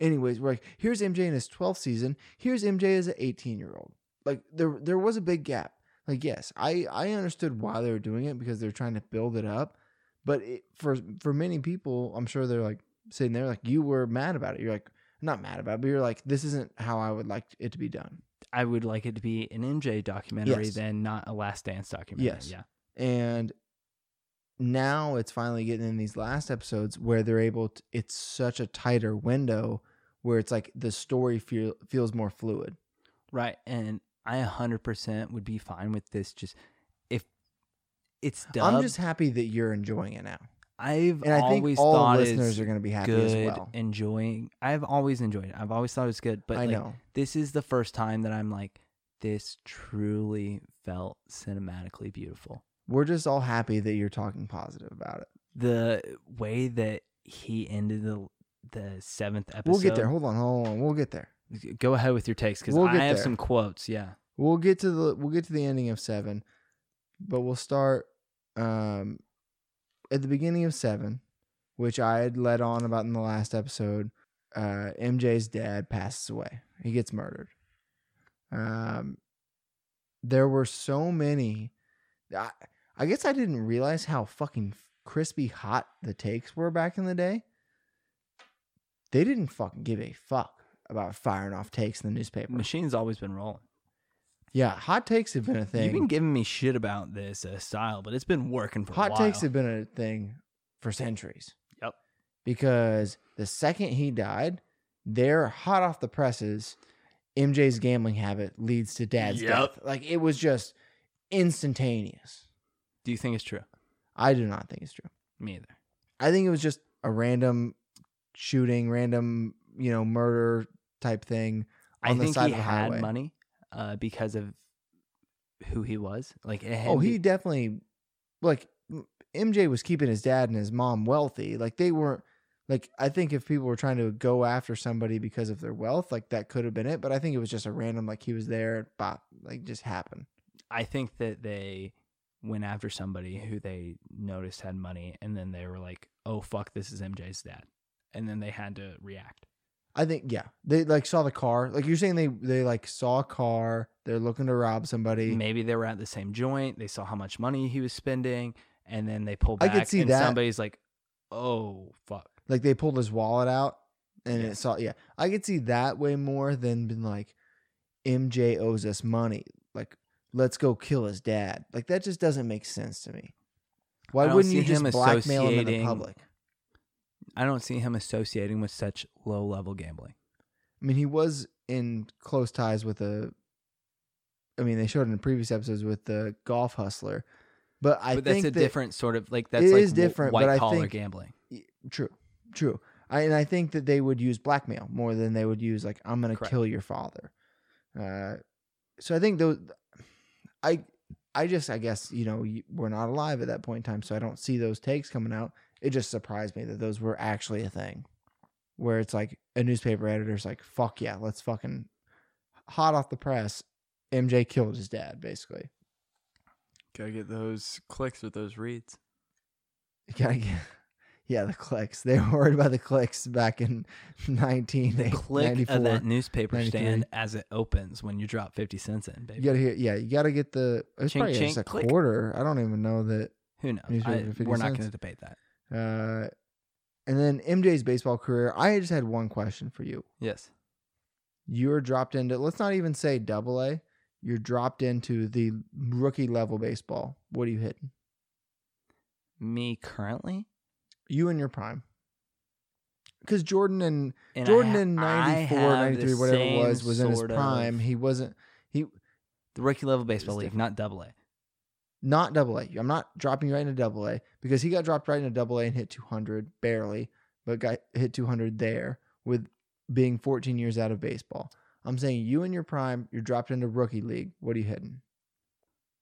Anyways, we're like, here's MJ in his 12th season. Here's MJ as an 18 year old. Like there there was a big gap. Like yes, I I understood why they were doing it because they're trying to build it up, but it, for for many people, I'm sure they're like sitting there like you were mad about it. You're like not mad about it, but you're like this isn't how I would like it to be done. I would like it to be an MJ documentary Yes. than not a Last Dance documentary. Yes. Yeah. and now it's finally getting in these last episodes where they're able to it's such a tighter window where it's like the story feel, feels more fluid Right. And I 100% would be fine with this just if it's dubbed. i'm just happy that you're enjoying it now I've and i think always all thought listeners are going to be happy good, as well enjoying. I've always enjoyed it. I've always thought it was good. But i like, know this is the first time that I'm like, this truly felt cinematically beautiful. we're just all happy that you're talking positive about it The way that he ended the the seventh episode. we'll get there hold on hold on we'll get there Go ahead with your takes because We'll I have there. some quotes. Yeah. we'll get to the we'll get to the ending of seven but we'll start um at the beginning of seven which i had led on about in the last episode uh mj's dad passes away he gets murdered um there were so many i, I guess i didn't realize how fucking crispy hot the takes were back in the day they didn't fucking give a fuck about firing off takes in the newspaper Machine's always been rolling. yeah, hot takes have been a thing. You've been giving me shit about this uh, style, but it's been working for a hot takes have been a thing for centuries. Yep. Because the second he died, they're hot off the presses. MJ's gambling habit leads to dad's Yep. death. Like it was just instantaneous. Do you think it's true? I do not think it's true. Me either. I think it was just a random shooting, random, you know, murder type thing on I the think side he of the had highway. money uh, because of who he was. Like, it had Oh, he be- definitely like MJ was keeping his dad and his mom wealthy. Like they weren't Like I think if people were trying to go after somebody because of their wealth, like that could have been it. But I think it was just a random, like he was there, bop, like just happened. I think that they went after somebody who they noticed had money, and then they were like, "Oh fuck, this is MJ's dad," and then they had to react. I think yeah, they like saw the car. Like you're saying, they they like saw a car. They're looking to rob somebody. Maybe they were at the same joint. They saw how much money he was spending, and then they pulled I back. could see and that. somebody's like, "Oh fuck." Like they pulled his wallet out and Yeah. it saw. Yeah, I could see that way more than been like MJ owes us money. Like let's go kill his dad. Like that just doesn't make sense to me. Why I don't wouldn't you see just him blackmail him in the associating- public? I don't see him associating with such low level gambling. I mean, he was in close ties with a. I mean, they showed in previous episodes with the golf hustler, but I but think that's a that, different sort of like that's It like is different, but white I collar think- gambling. True, true. I, and I think that they would use blackmail more than they would use like I'm going to kill your father. Uh, so I think those. I I just I guess you know we're not alive at that point in time, so I don't see those takes coming out. It just surprised me that those were actually a thing, where it's like a newspaper editor's like, "Fuck yeah, let's fucking hot off the press." MJ killed his dad, basically. Gotta get those clicks with those reads. You gotta get, yeah, the clicks. They were worried about the clicks back in nineteen The click of that newspaper stand as it opens when you drop fifty cents in, baby. You gotta hear, yeah, you gotta get the. It's Chink, probably just a click. quarter. I don't even know that. Who knows? I- 50 we're not going to debate that. Uh, and then MJ's baseball career. I just had one question for you. Yes. You're dropped into. Let's not even say Double A. You're dropped into the rookie level baseball. What are you hitting? Me currently, You in your prime. Because Jordan and and Jordan I, in I 94, 93, whatever it was, was in his prime. He wasn't. He the rookie level baseball league, different. not double A. not double A. I'm not dropping you right into double A because he got dropped right into double A and hit 200 barely, but got hit 200 there with being 14 years out of baseball. I'm saying you in your prime, you're dropped into rookie league. What are you hitting?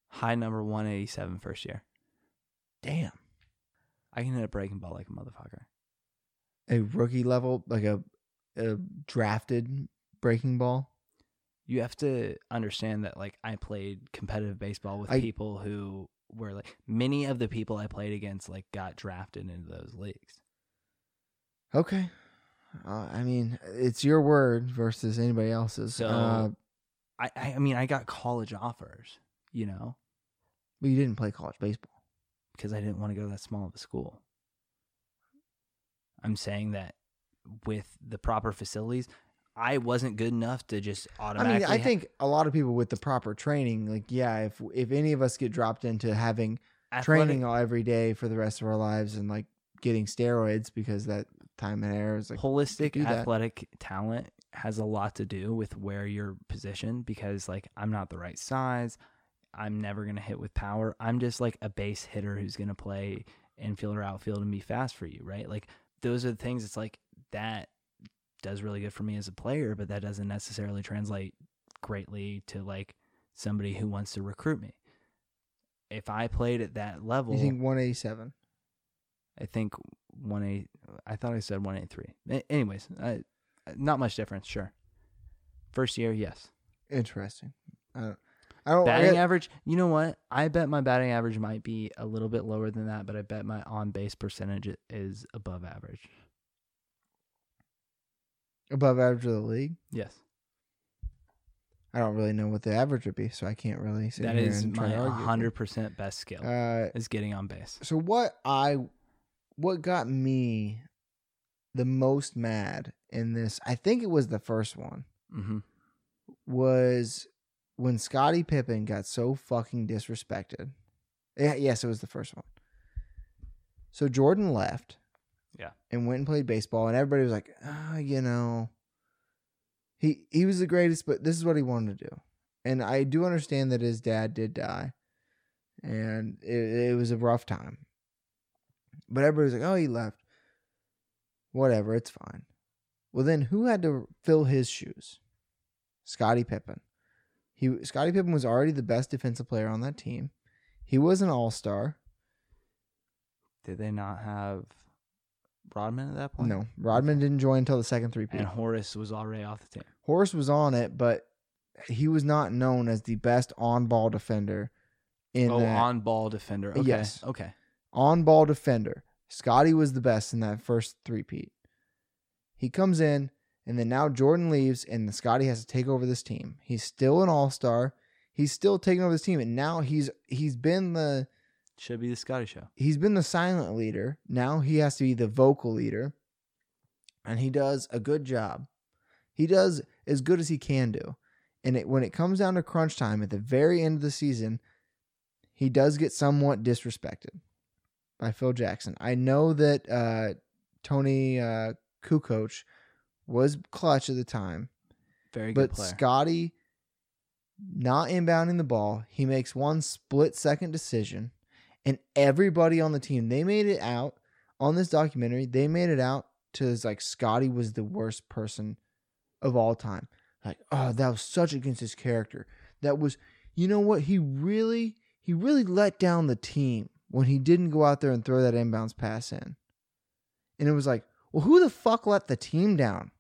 High number 187 first year. Damn. I can hit a breaking ball like a motherfucker. A rookie level, like a, a drafted breaking ball. You have to understand that like I played competitive baseball with I- people who were like many of the people I played against like got drafted into those leagues. Okay. Uh, I mean, it's your word versus anybody else's. So uh, I, I I mean I got college offers, you know, but you didn't play college baseball. Because I didn't want to go to that small of a school. I'm saying that with the proper facilities, I wasn't good enough to just automatically. I mean, I ha- think a lot of people with the proper training, like, yeah, if if any of us get dropped into having athletic- training all every day for the rest of our lives and like getting steroids because that time and air is like holistic do that. athletic talent has a lot to do with where you're positioned because like I'm not the right size. I'm never going to hit with power. I'm just like a base hitter who's going to play infield or outfield and be fast for you, right? Like those are the things it's like that does really good for me as a player, but that doesn't necessarily translate greatly to like somebody who wants to recruit me. If I played at that level, you think 187. I think one eight. I thought I said one eight three. Anyways, I, not much difference. Sure. First year, yes. Interesting. Uh, I don't. Don't. I Batting average. You know what? I bet my batting average might be a little bit lower than that, but I bet my on base percentage is above average. above average of the league. Yes, I don't really know what the average would be, so I can't really sit that is my hundred percent best skill Uh, is getting on base. so what I, what got me, the most mad in this, I think it was the first one. Mm-hmm. was when Scottie Pippen got so fucking disrespected. Yeah, yes, it was the first one. So Jordan left. Yeah. And went and played baseball, and everybody was like, ah, you know, he he was the greatest, but this is what he wanted to do. And I do understand that his dad did die, and it, it was a rough time. But everybody was like, oh, he left. Whatever, it's fine. Well, then who had to fill his shoes? Scottie Pippen. He Scottie Pippen was already the best defensive player on that team. He was an all-star. Did they not have Rodman at that point? No, Rodman didn't join until the second three And Horace was already off the team. Horace was on it, but he was not known as the best on-ball defender. In oh, that. on ball defender. Okay. Yes. Okay. on-ball defender. Scottie was the best in that first three-peat. He comes in, and then now Jordan leaves, and the Scottie has to take over this team. He's still an all-star. He's still taking over this team, and now he's he's been the Should be the Scottie show. he's been the silent leader. Now he has to be the vocal leader. And he does a good job. He does as good as he can do. And it, when it comes down to crunch time at the very end of the season, he does get somewhat disrespected by Phil Jackson. I know that uh, Toni uh, Kukoc was clutch at the time, Very good but player. Scottie not inbounding the ball, he makes one split second decision, and everybody on the team they made it out on this documentary. They made it out to as like Scottie was the worst person of all time. Like, oh, that was such against his character. That was, you know what? He really, he really let down the team when he didn't go out there and throw that inbounds pass in. And it was like, well, who the fuck let the team down?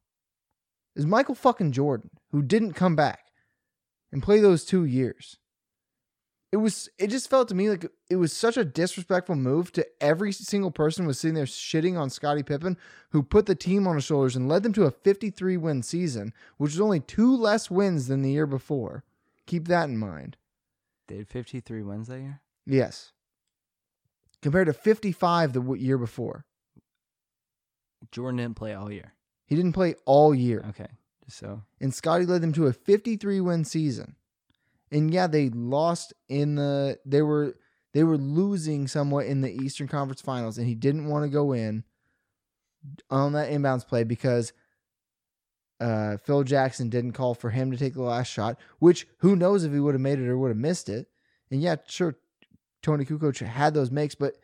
Was Michael fucking Jordan, who didn't come back and play those two years. It was it just felt to me like it was such a disrespectful move to every single person was sitting there shitting on Scottie Pippen, who put the team on his shoulders and led them to a 53 win season, which was only two less wins than the year before. Keep that in mind. They had 53 wins that year. Yes. Compared to 55 the year before. Jordan didn't play all year. He didn't play all year. Okay. Just so. and Scottie led them to a 53 win season. And yeah, they lost in the they were they were losing somewhat in the Eastern Conference Finals and he didn't want to go in on that inbounds play because uh, Phil Jackson didn't call for him to take the last shot, which who knows if he would have made it or would have missed it. And yeah, sure, Toni Kukoc had those makes, but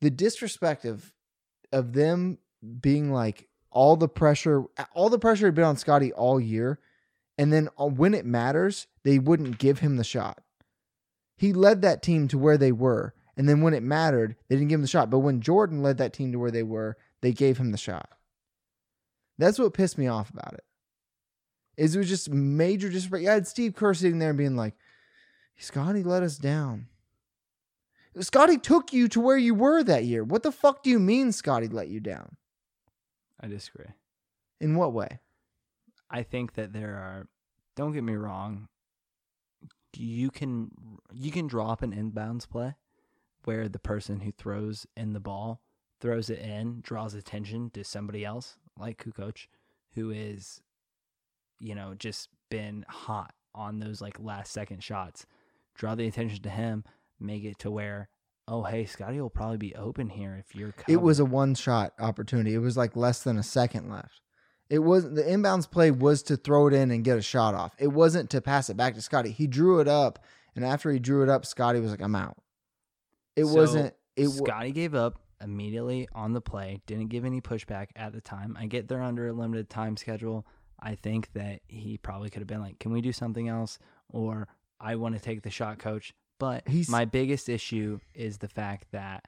the disrespect of of them being like all the pressure, all the pressure had been on Scottie all year, and then uh, when it matters, they wouldn't give him the shot. He led that team to where they were, and then when it mattered, they didn't give him the shot. But when Jordan led that team to where they were, they gave him the shot. That's what pissed me off about it. Is it was just major disrespect. You had Steve Kerr sitting there being like, "Scottie let us down." Scottie took you to where you were that year. What the fuck do you mean Scottie let you down? I disagree. In what way? I think that there are. Don't get me wrong. You can you can drop an inbounds play where the person who throws in the ball throws it in, draws attention to somebody else like Kukoc, who is, you know, just been hot on those like last second shots. Draw the attention to him, make it to where, oh hey, Scottie will probably be open here if you're. It was a one shot opportunity. It was like less than a second left. It was the inbounds play was to throw it in and get a shot off. It wasn't to pass it back to Scottie. He drew it up, and after he drew it up, Scottie was like, "I'm out." It So, wasn't. It Scottie gave up immediately on the play, didn't give any pushback at the time. I get they're under a limited time schedule. I think that he probably could have been like, "Can we do something else?" or "I want to take the shot, coach." But He's- my biggest issue is the fact that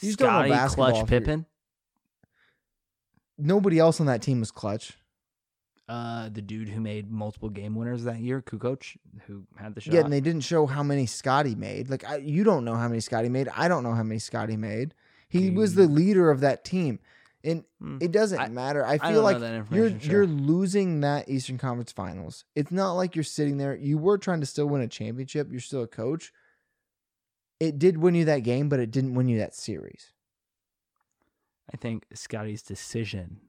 You just don't know Scottie clutch Pippen, nobody else on that team was clutch. uh, the dude who made multiple game winners that year, Kukoc, who had the shot. Yeah, and they didn't show how many Scottie made. Like I, you don't know how many Scottie made. I don't know how many Scottie made. He was the leader of that team, and Hmm. it doesn't I- matter. I I feel don't like you're sure. you're losing that Eastern Conference Finals. It's not like you're sitting there. You were trying to still win a championship. You're still a coach. It did win you that game, but it didn't win you that series. I think Scottie's decision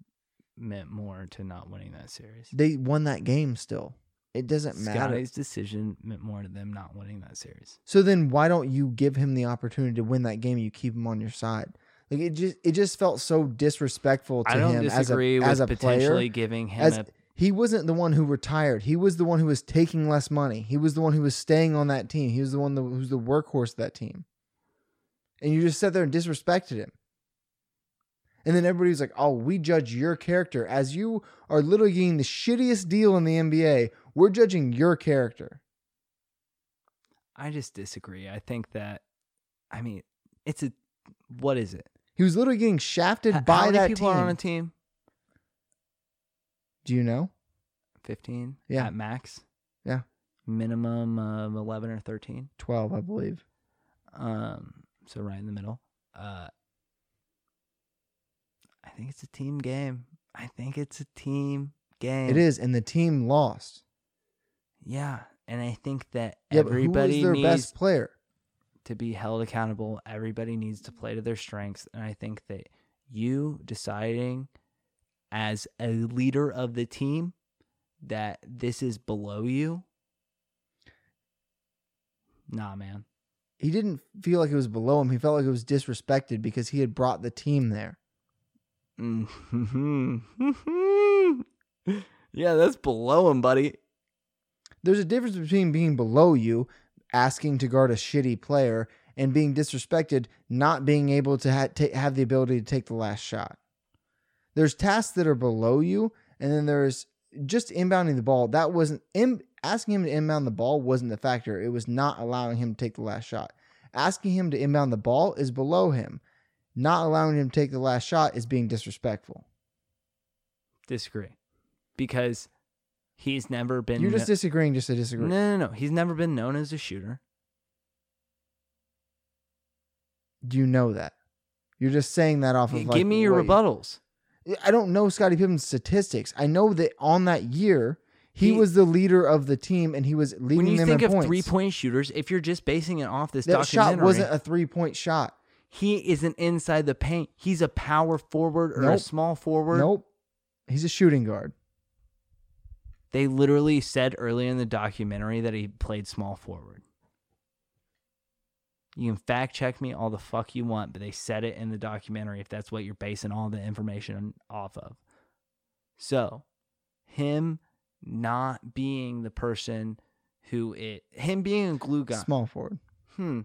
meant more to not winning that series. They won that game still. It doesn't matter. Scottie's decision meant more to them not winning that series. So then why don't you give him the opportunity to win that game? and You keep him on your side. Like it just it just felt so disrespectful to I don't him disagree as a with as a potentially player. giving him As a he wasn't the one who retired. He was the one who was taking less money. He was the one who was staying on that team. He was the one that, who's the workhorse of that team. And you just sat there and disrespected him. And then everybody's like, "Oh, we judge your character as you are literally getting the shittiest deal in the NBA. We're judging your character." I just disagree. I think that I mean, it's a what is it? He was literally getting shafted H- by How many that people team. are on a team? Do you know? 15 Yeah. at max. Yeah. Minimum of 11 or 13. 12, I believe. Um, so right in the middle. Uh, I think it's a team game. I think it's a team game. It is, and the team lost. Yeah, and I think that Yeah, but who everybody was their needs best player? To be held accountable. Everybody needs to play to their strengths, and I think that you deciding as a leader of the team that this is below you. Nah, man. He didn't feel like it was below him. He felt like it was disrespected because he had brought the team there. Mm-hmm. yeah, that's below him, buddy. There's a difference between being below you, asking to guard a shitty player, and being disrespected, not being able to ha- ta- have the ability to take the last shot. There's tasks that are below you, and then there's just inbounding the ball. That wasn't in, asking him to inbound the ball wasn't the factor. It was not allowing him to take the last shot. Asking him to inbound the ball is below him. Not allowing him to take the last shot is being disrespectful. Disagree. Because he's never been You're just kno- disagreeing just to disagree. No, no, no. He's never been known as a shooter. Do you know that? You're just saying that off of G- like, Give me your what rebuttals. I don't know Scottie Pippen's statistics. I know that on that year, he, He- was the leader of the team and he was leading When you them think in of points. three point shooters, if you're just basing it off this that shot documentary, wasn't a three point shot. he isn't inside the paint. He's a power forward or a Nope. small forward. Nope. He's a shooting guard. They literally said earlier in the documentary that he played small forward. You can fact check me all the fuck you want, but they said it in the documentary if that's what you're basing all the information off of. So, him not being the person who it him being a glue guy. Small forward. Hmm.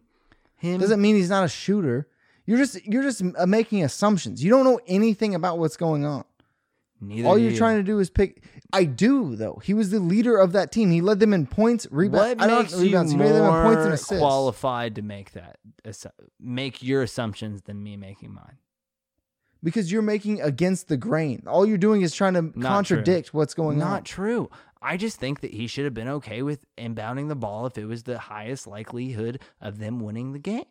Him Doesn't mean he's not a shooter. You're just you're just uh, making assumptions. You don't know anything about what's going on. Neither All you're you. trying to do is pick. I do though. He was the leader of that team. He led them in points, rebounds. What I makes don't you rebounds. He made them in points and more assists. qualified to make that make your assumptions than me making mine? because you're making against the grain. All you're doing is trying to true. contradict what's going Not on. true. I just think that he should have been okay with inbounding the ball if it was the highest likelihood of them winning the game.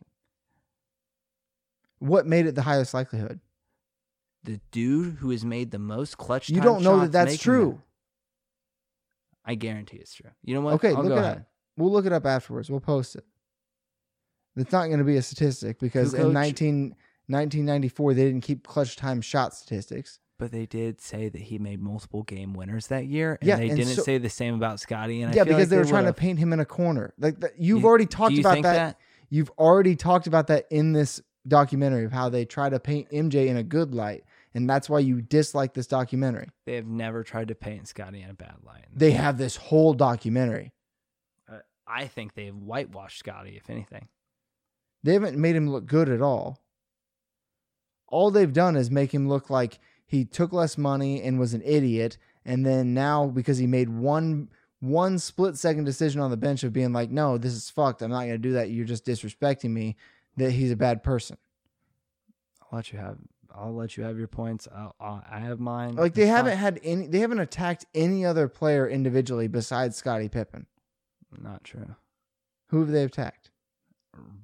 What made it the highest likelihood? The dude who has made the most clutch. You don't know that that's true. I guarantee it's true. You know what? Okay, I'll look it ahead. up. We'll look it up afterwards. We'll post it. It's not going to be a statistic because Who in 19, 1994 they didn't keep clutch time shot statistics. But they did say that he made multiple game winners that year, and Yeah, they and didn't so- say the same about Scottie. And I yeah, because like they were trying to paint him in a corner. Like that, you've You- already talked you about think that. You've already talked about that in this documentary of how they try to paint MJ in a good light, and that's why you dislike this documentary. They have never tried to paint Scottie in a bad light. They have this whole documentary. Uh, I think they've whitewashed Scottie, if anything. They haven't made him look good at all. All they've done is make him look like he took less money and was an idiot, and then now because he made one one split second decision on the bench of being like, "No, this is fucked. I'm not going to do that. You're just disrespecting me." That he's a bad person. I'll let you have. I'll let you have your points. I'll, I'll, I have mine. Like they It's haven't had any. They haven't attacked any other player individually besides Scottie Pippen. Not true. Who have they attacked?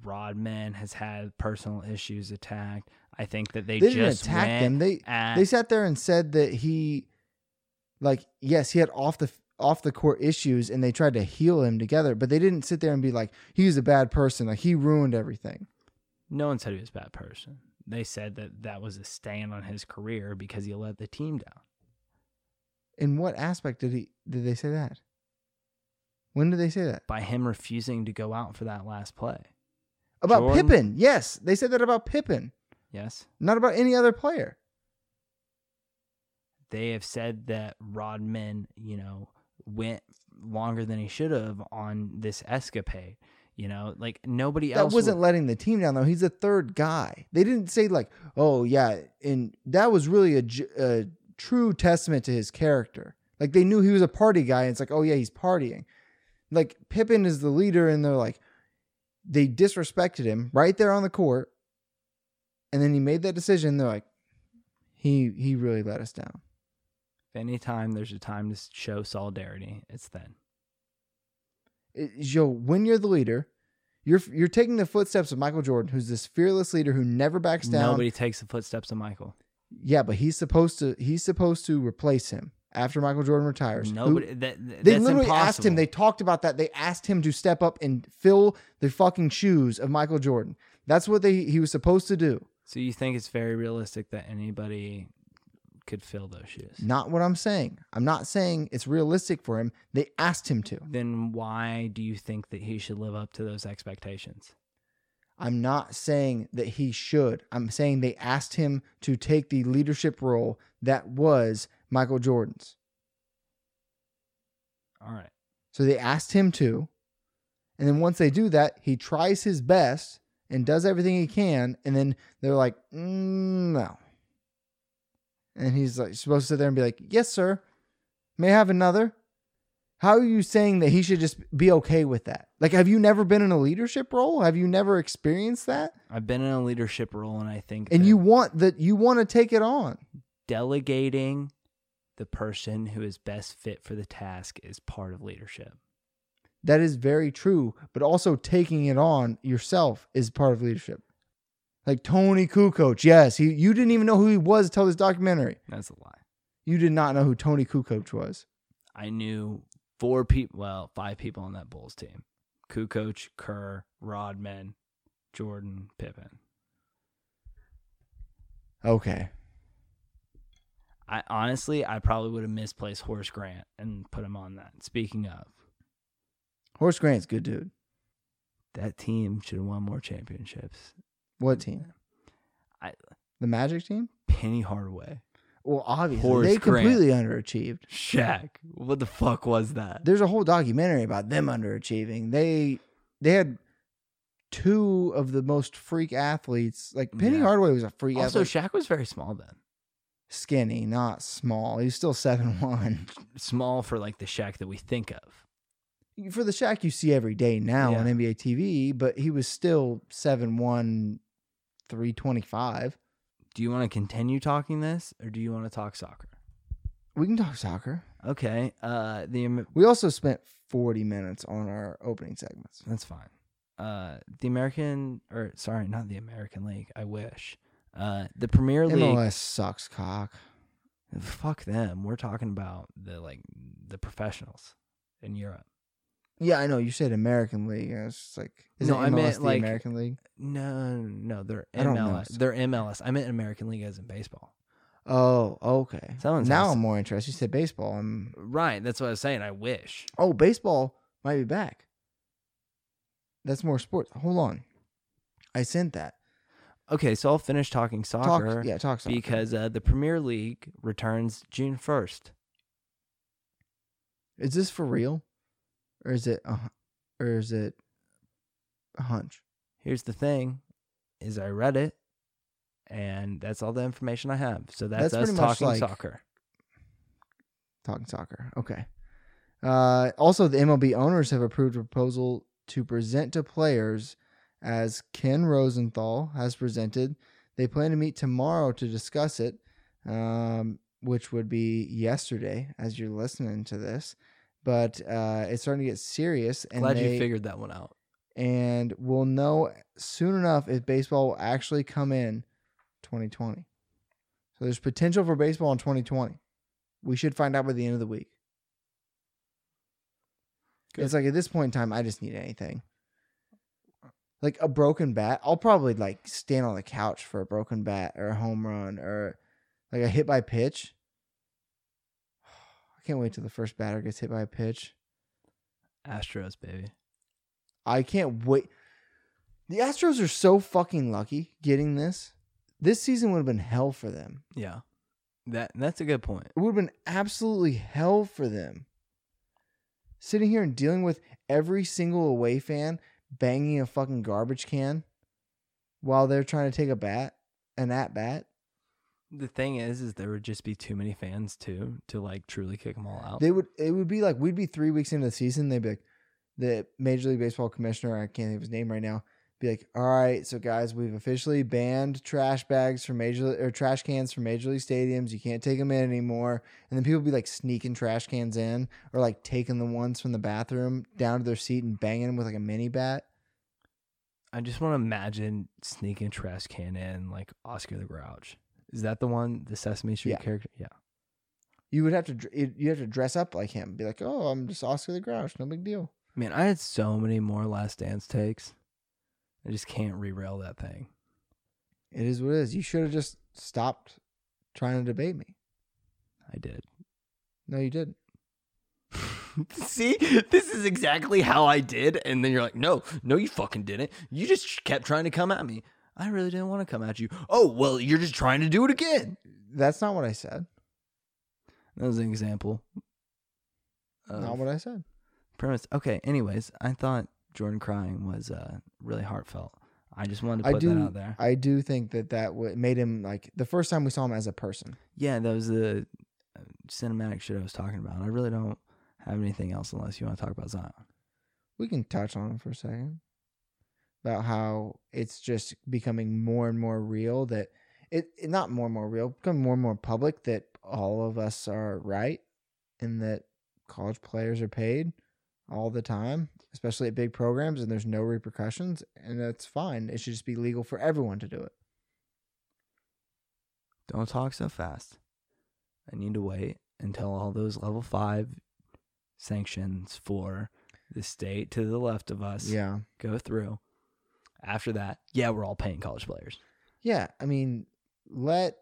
Rodman has had personal issues attacked. I think that they, They didn't attack them. They at, they sat there and said that he like yes he had off the off the court issues and they tried to heal him together but they didn't sit there and be like he's a bad person like he ruined everything no one said he was a bad person. They said that that was a stain on his career because he let the team down. in what aspect did he did they say that when did they say that by him refusing to go out for that last play. about Jordan? Pippen yes they said that about Pippen Yes. not about any other player They have said that Rodman, you know, went longer than he should have on this escapade. You know, like nobody else. that else wasn't would- letting the team down though he's a third guy they didn't say like oh yeah and that was really a true testament to his character like they knew he was a party guy and it's like oh yeah he's partying like Pippen is the leader and they're like they disrespected him right there on the court and then he made that decision. They're like, he he really let us down. If anytime there's a time to show solidarity, it's then. Yo, when you're the leader, you're you're taking the footsteps of Michael Jordan, who's this fearless leader who never backs down. Nobody takes the footsteps of Michael. Yeah, but he's supposed to he's supposed to replace him after Michael Jordan retires. Who- Nobody. that, that- they literally impossible. asked him. They talked about that. They asked him to step up and fill the fucking shoes of Michael Jordan. That's what they he was supposed to do. So you think it's very realistic that anybody could fill those shoes? Not what I'm saying. I'm not saying it's realistic for him. They asked him to. Then why do you think that he should live up to those expectations? I'm not saying that he should. I'm saying they asked him to take the leadership role that was Michael Jordan's. All right. So they asked him to. And then once they do that, he tries his best and does everything he can. And then they're like, mm, no. And he's like supposed to sit there and be like, yes, sir. May I have another? How are you saying that he should just be okay with that? Like, have you never been in a leadership role? Have you never experienced that? I've been in a leadership role, and I think And you want that you want to take it on. delegating the person who is best fit for the task is part of leadership. That is very true, but also taking it on yourself is part of leadership. Like Toni Kukoc, yes, he you didn't even know who he was until this documentary. That's a lie. You did not know who Toni Kukoc was. I knew four people, well, five people on that Bulls team: Kukoc, Kerr, Rodman, Jordan, Pippen. Okay, I honestly, I probably would have misplaced Horace Grant and put him on that. Speaking of, Horace Grant's good dude. that team should have won more championships. What team? I The Magic team? Penny Hardaway, Well, obviously Horace they Grant. completely underachieved. Shaq. What the fuck was that? There's a whole documentary about them underachieving. They they had two of the most freak athletes. Like Penny Yeah. Hardaway was a freak Also, athlete. Shaq was very small then. Skinny, not small. He was still seven one. Small for like the Shaq that we think of. For the Shaq you see every day now on NBA TV, but he was still 7'1, 325. Do you want to continue talking this, or do you want to talk soccer? We can talk soccer. Okay. Uh, the We also spent 40 minutes on our opening segments. that's fine. Uh, the American, or sorry, not the American League. I wish. Uh, the Premier League. MLS sucks cock. Fuck them. We're talking about the like the professionals in Europe. Yeah, I know. You said American League. I was just like, is No, I MLS meant, the like- American League? No, no, they're I don't know. MLS. They're MLS. I meant American League as in baseball. Oh, okay. Someone's now I'm more interested. You said baseball. I'm, Right. That's what I was saying. I wish. oh, baseball might be back. That's more sports. Hold on. I sent that. Okay, so I'll finish talking soccer. Talk, yeah, talk soccer. because uh, the Premier League returns June first. Is this for real, or is it, a, or is it a hunch? Here's the thing: is I read it, and that's all the information I have. So that's, That's us pretty much talking like- soccer. Talking soccer. Okay. Uh, also, the MLB owners have approved a proposal to present to players as Ken Rosenthal has presented. They plan to meet tomorrow to discuss it, um, which would be yesterday as you're listening to this. But uh, it's starting to get serious, and Glad they, you figured that one out. and we'll know soon enough if baseball will actually come in 2020. So there's potential for baseball in 2020. We should find out by the end of the week. Good. It's like at this point in time, I just need anything. Like a broken bat, I'll probably like stand on the couch for a broken bat or a home run or like a hit by pitch. I can't wait till the first batter gets hit by a pitch. Astros, baby. I can't wait. The Astros are so fucking lucky getting this. This season would have been hell for them. Yeah, that that's a good point. It would have been absolutely hell for them. Sitting here and dealing with every single away fan banging a fucking garbage can while they're trying to take a bat, an at bat. The thing is, is there would just be too many fans too to like truly kick them all out. They would. It would be like we'd be three weeks into the season. They'd be like, the Major League Baseball commissioner. I can't think of his name right now. be like, all right, so guys, we've officially banned trash bags from major or trash cans from major league stadiums. You can't take them in anymore. And then people be like sneaking trash cans in or like taking the ones from the bathroom down to their seat and banging them with like a mini bat. I just want to imagine sneaking a trash can in like Oscar the Grouch. Is that the one, the Sesame Street Yeah. character? Yeah. You would have to dr- it- you have to dress up like him. Be like, oh, I'm just Oscar the Grouch. No big deal. Man, I had so many more Last Dance takes. I just can't rerail that thing. It is what it is. You should have just stopped trying to debate me. I did. No, you didn't. See, this is exactly how I did. And then you're like, no, no, you fucking didn't. You just kept trying to come at me. I really didn't want to come at you. Oh, well, you're just trying to do it again. That's not what I said. That was an example. Not what I said. premise. Okay, anyways, I thought Jordan crying was uh, really heartfelt. I just wanted to I put do. that out there. I do think that that w- made him like the first time we saw him as a person. Yeah, that was the uh, cinematic shit I was talking about. I really don't have anything else unless you want to talk about Zion. We can touch on him for a second about how it's just becoming more and more real that it, it not more and more real, becoming more and more public that all of us are right and that college players are paid all the time, especially at big programs, and there's no repercussions, and that's fine. It should just be legal for everyone to do it. Don't talk so fast. I need to wait until all those level five sanctions for the state to the left of us Yeah. go through. After that, yeah, we're all paying college players. Yeah, I mean, let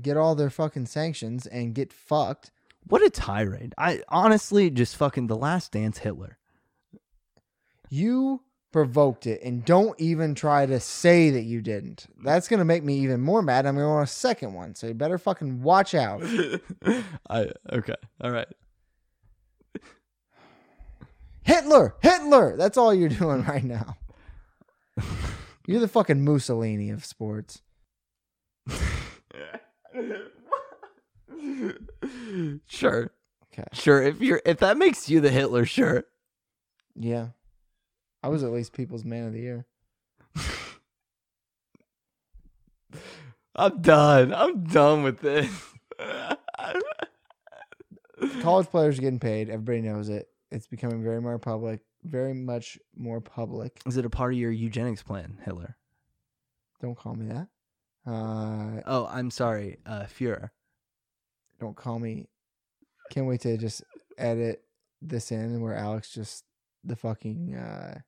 get all their fucking sanctions and get fucked. What a tirade. I honestly just fucking the last dance Hitler. You provoked it, and don't even try to say that you didn't. That's gonna make me even more mad. I'm gonna want a second one, so you better fucking watch out. I okay. All right. Hitler, Hitler. That's all you're doing right now. You're the fucking Mussolini of sports. sure. Okay. Sure. If you're if that makes you the Hitler, sure. Yeah, I was at least People's Man of the Year. I'm done. I'm done with this. College players are getting paid. Everybody knows it. It's becoming very more public. Very much more public. Is it a part of your eugenics plan, Hitler? Don't call me that. Uh, Oh, I'm sorry, uh, Fuhrer. don't call me. Can't wait to just edit this in where Alex just the fucking uh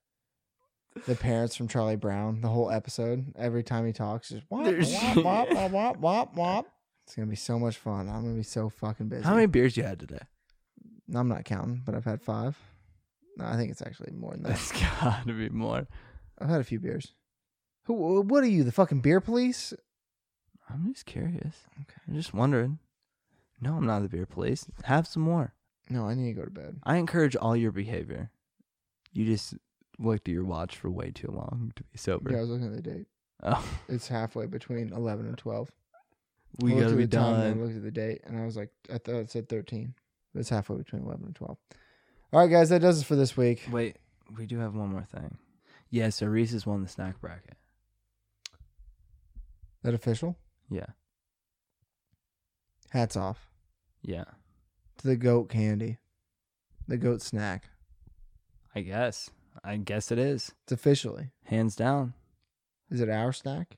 the parents from Charlie Brown the whole episode every time he talks just wop wop wop wop wop wop wop. It's gonna be so much fun. I'm gonna be so fucking busy. How many beers you had today? I'm not counting, but I've had five. No, I think it's actually more than that. It's gotta be more. I've had a few beers. Who? What are you? The fucking beer police? I'm just curious. Okay. I'm just wondering. No, I'm not the beer police. Have some more. No, I need to go to bed. I encourage all your behavior. You just looked at your watch for way too long to be sober. Yeah, I was looking at the date. Oh, It's halfway between eleven and twelve. we I gotta be done. and I looked at the date, and I was like, I thought it said thirteen. It's halfway between eleven and twelve. All right, guys, that does it for this week. Wait, we do have one more thing. Yeah, so Reese's won the snack bracket. That official? Yeah, Hats off yeah. to the goat candy, the goat snack. I guess. I guess it is. It's officially. Hands down. Is it our snack?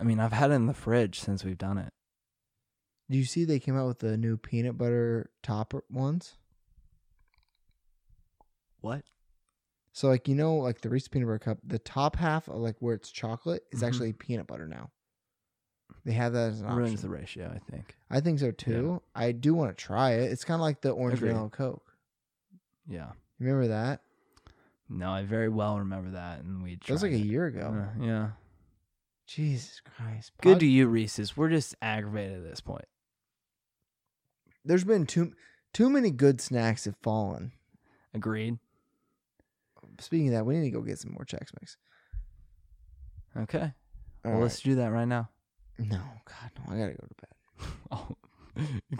I mean, I've had it in the fridge since we've done it. Do you see they came out with the new peanut butter topper ones? What? So like you know, like the Reese's peanut butter cup, the top half of like where it's chocolate is Mhm. actually peanut butter now. They have that as an option. Ruins the ratio, I think. I think so too. I do want to try it. It's kind of like the orange Agreed. vanilla Coke. Yeah. Remember that? No, I very well remember that, and we. That was like tried a it. year ago. Uh, yeah. Jesus Christ. Good Pod- to you, Reese's. We're just aggravated at this point. There's been too too many good snacks have fallen. Agreed. Speaking of that, we need to go get some more Chex Mix. Okay. All well, right. let's do that right now. No, God, no. I gotta go to bed. Oh,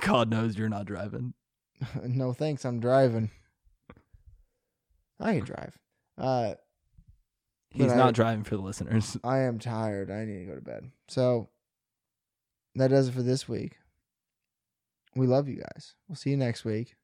God knows you're not driving. no, thanks. I'm driving. I can drive. Uh, He's But I- not driving for the listeners. I am tired. I need to go to bed. So that does it for this week. We love you guys. We'll see you next week.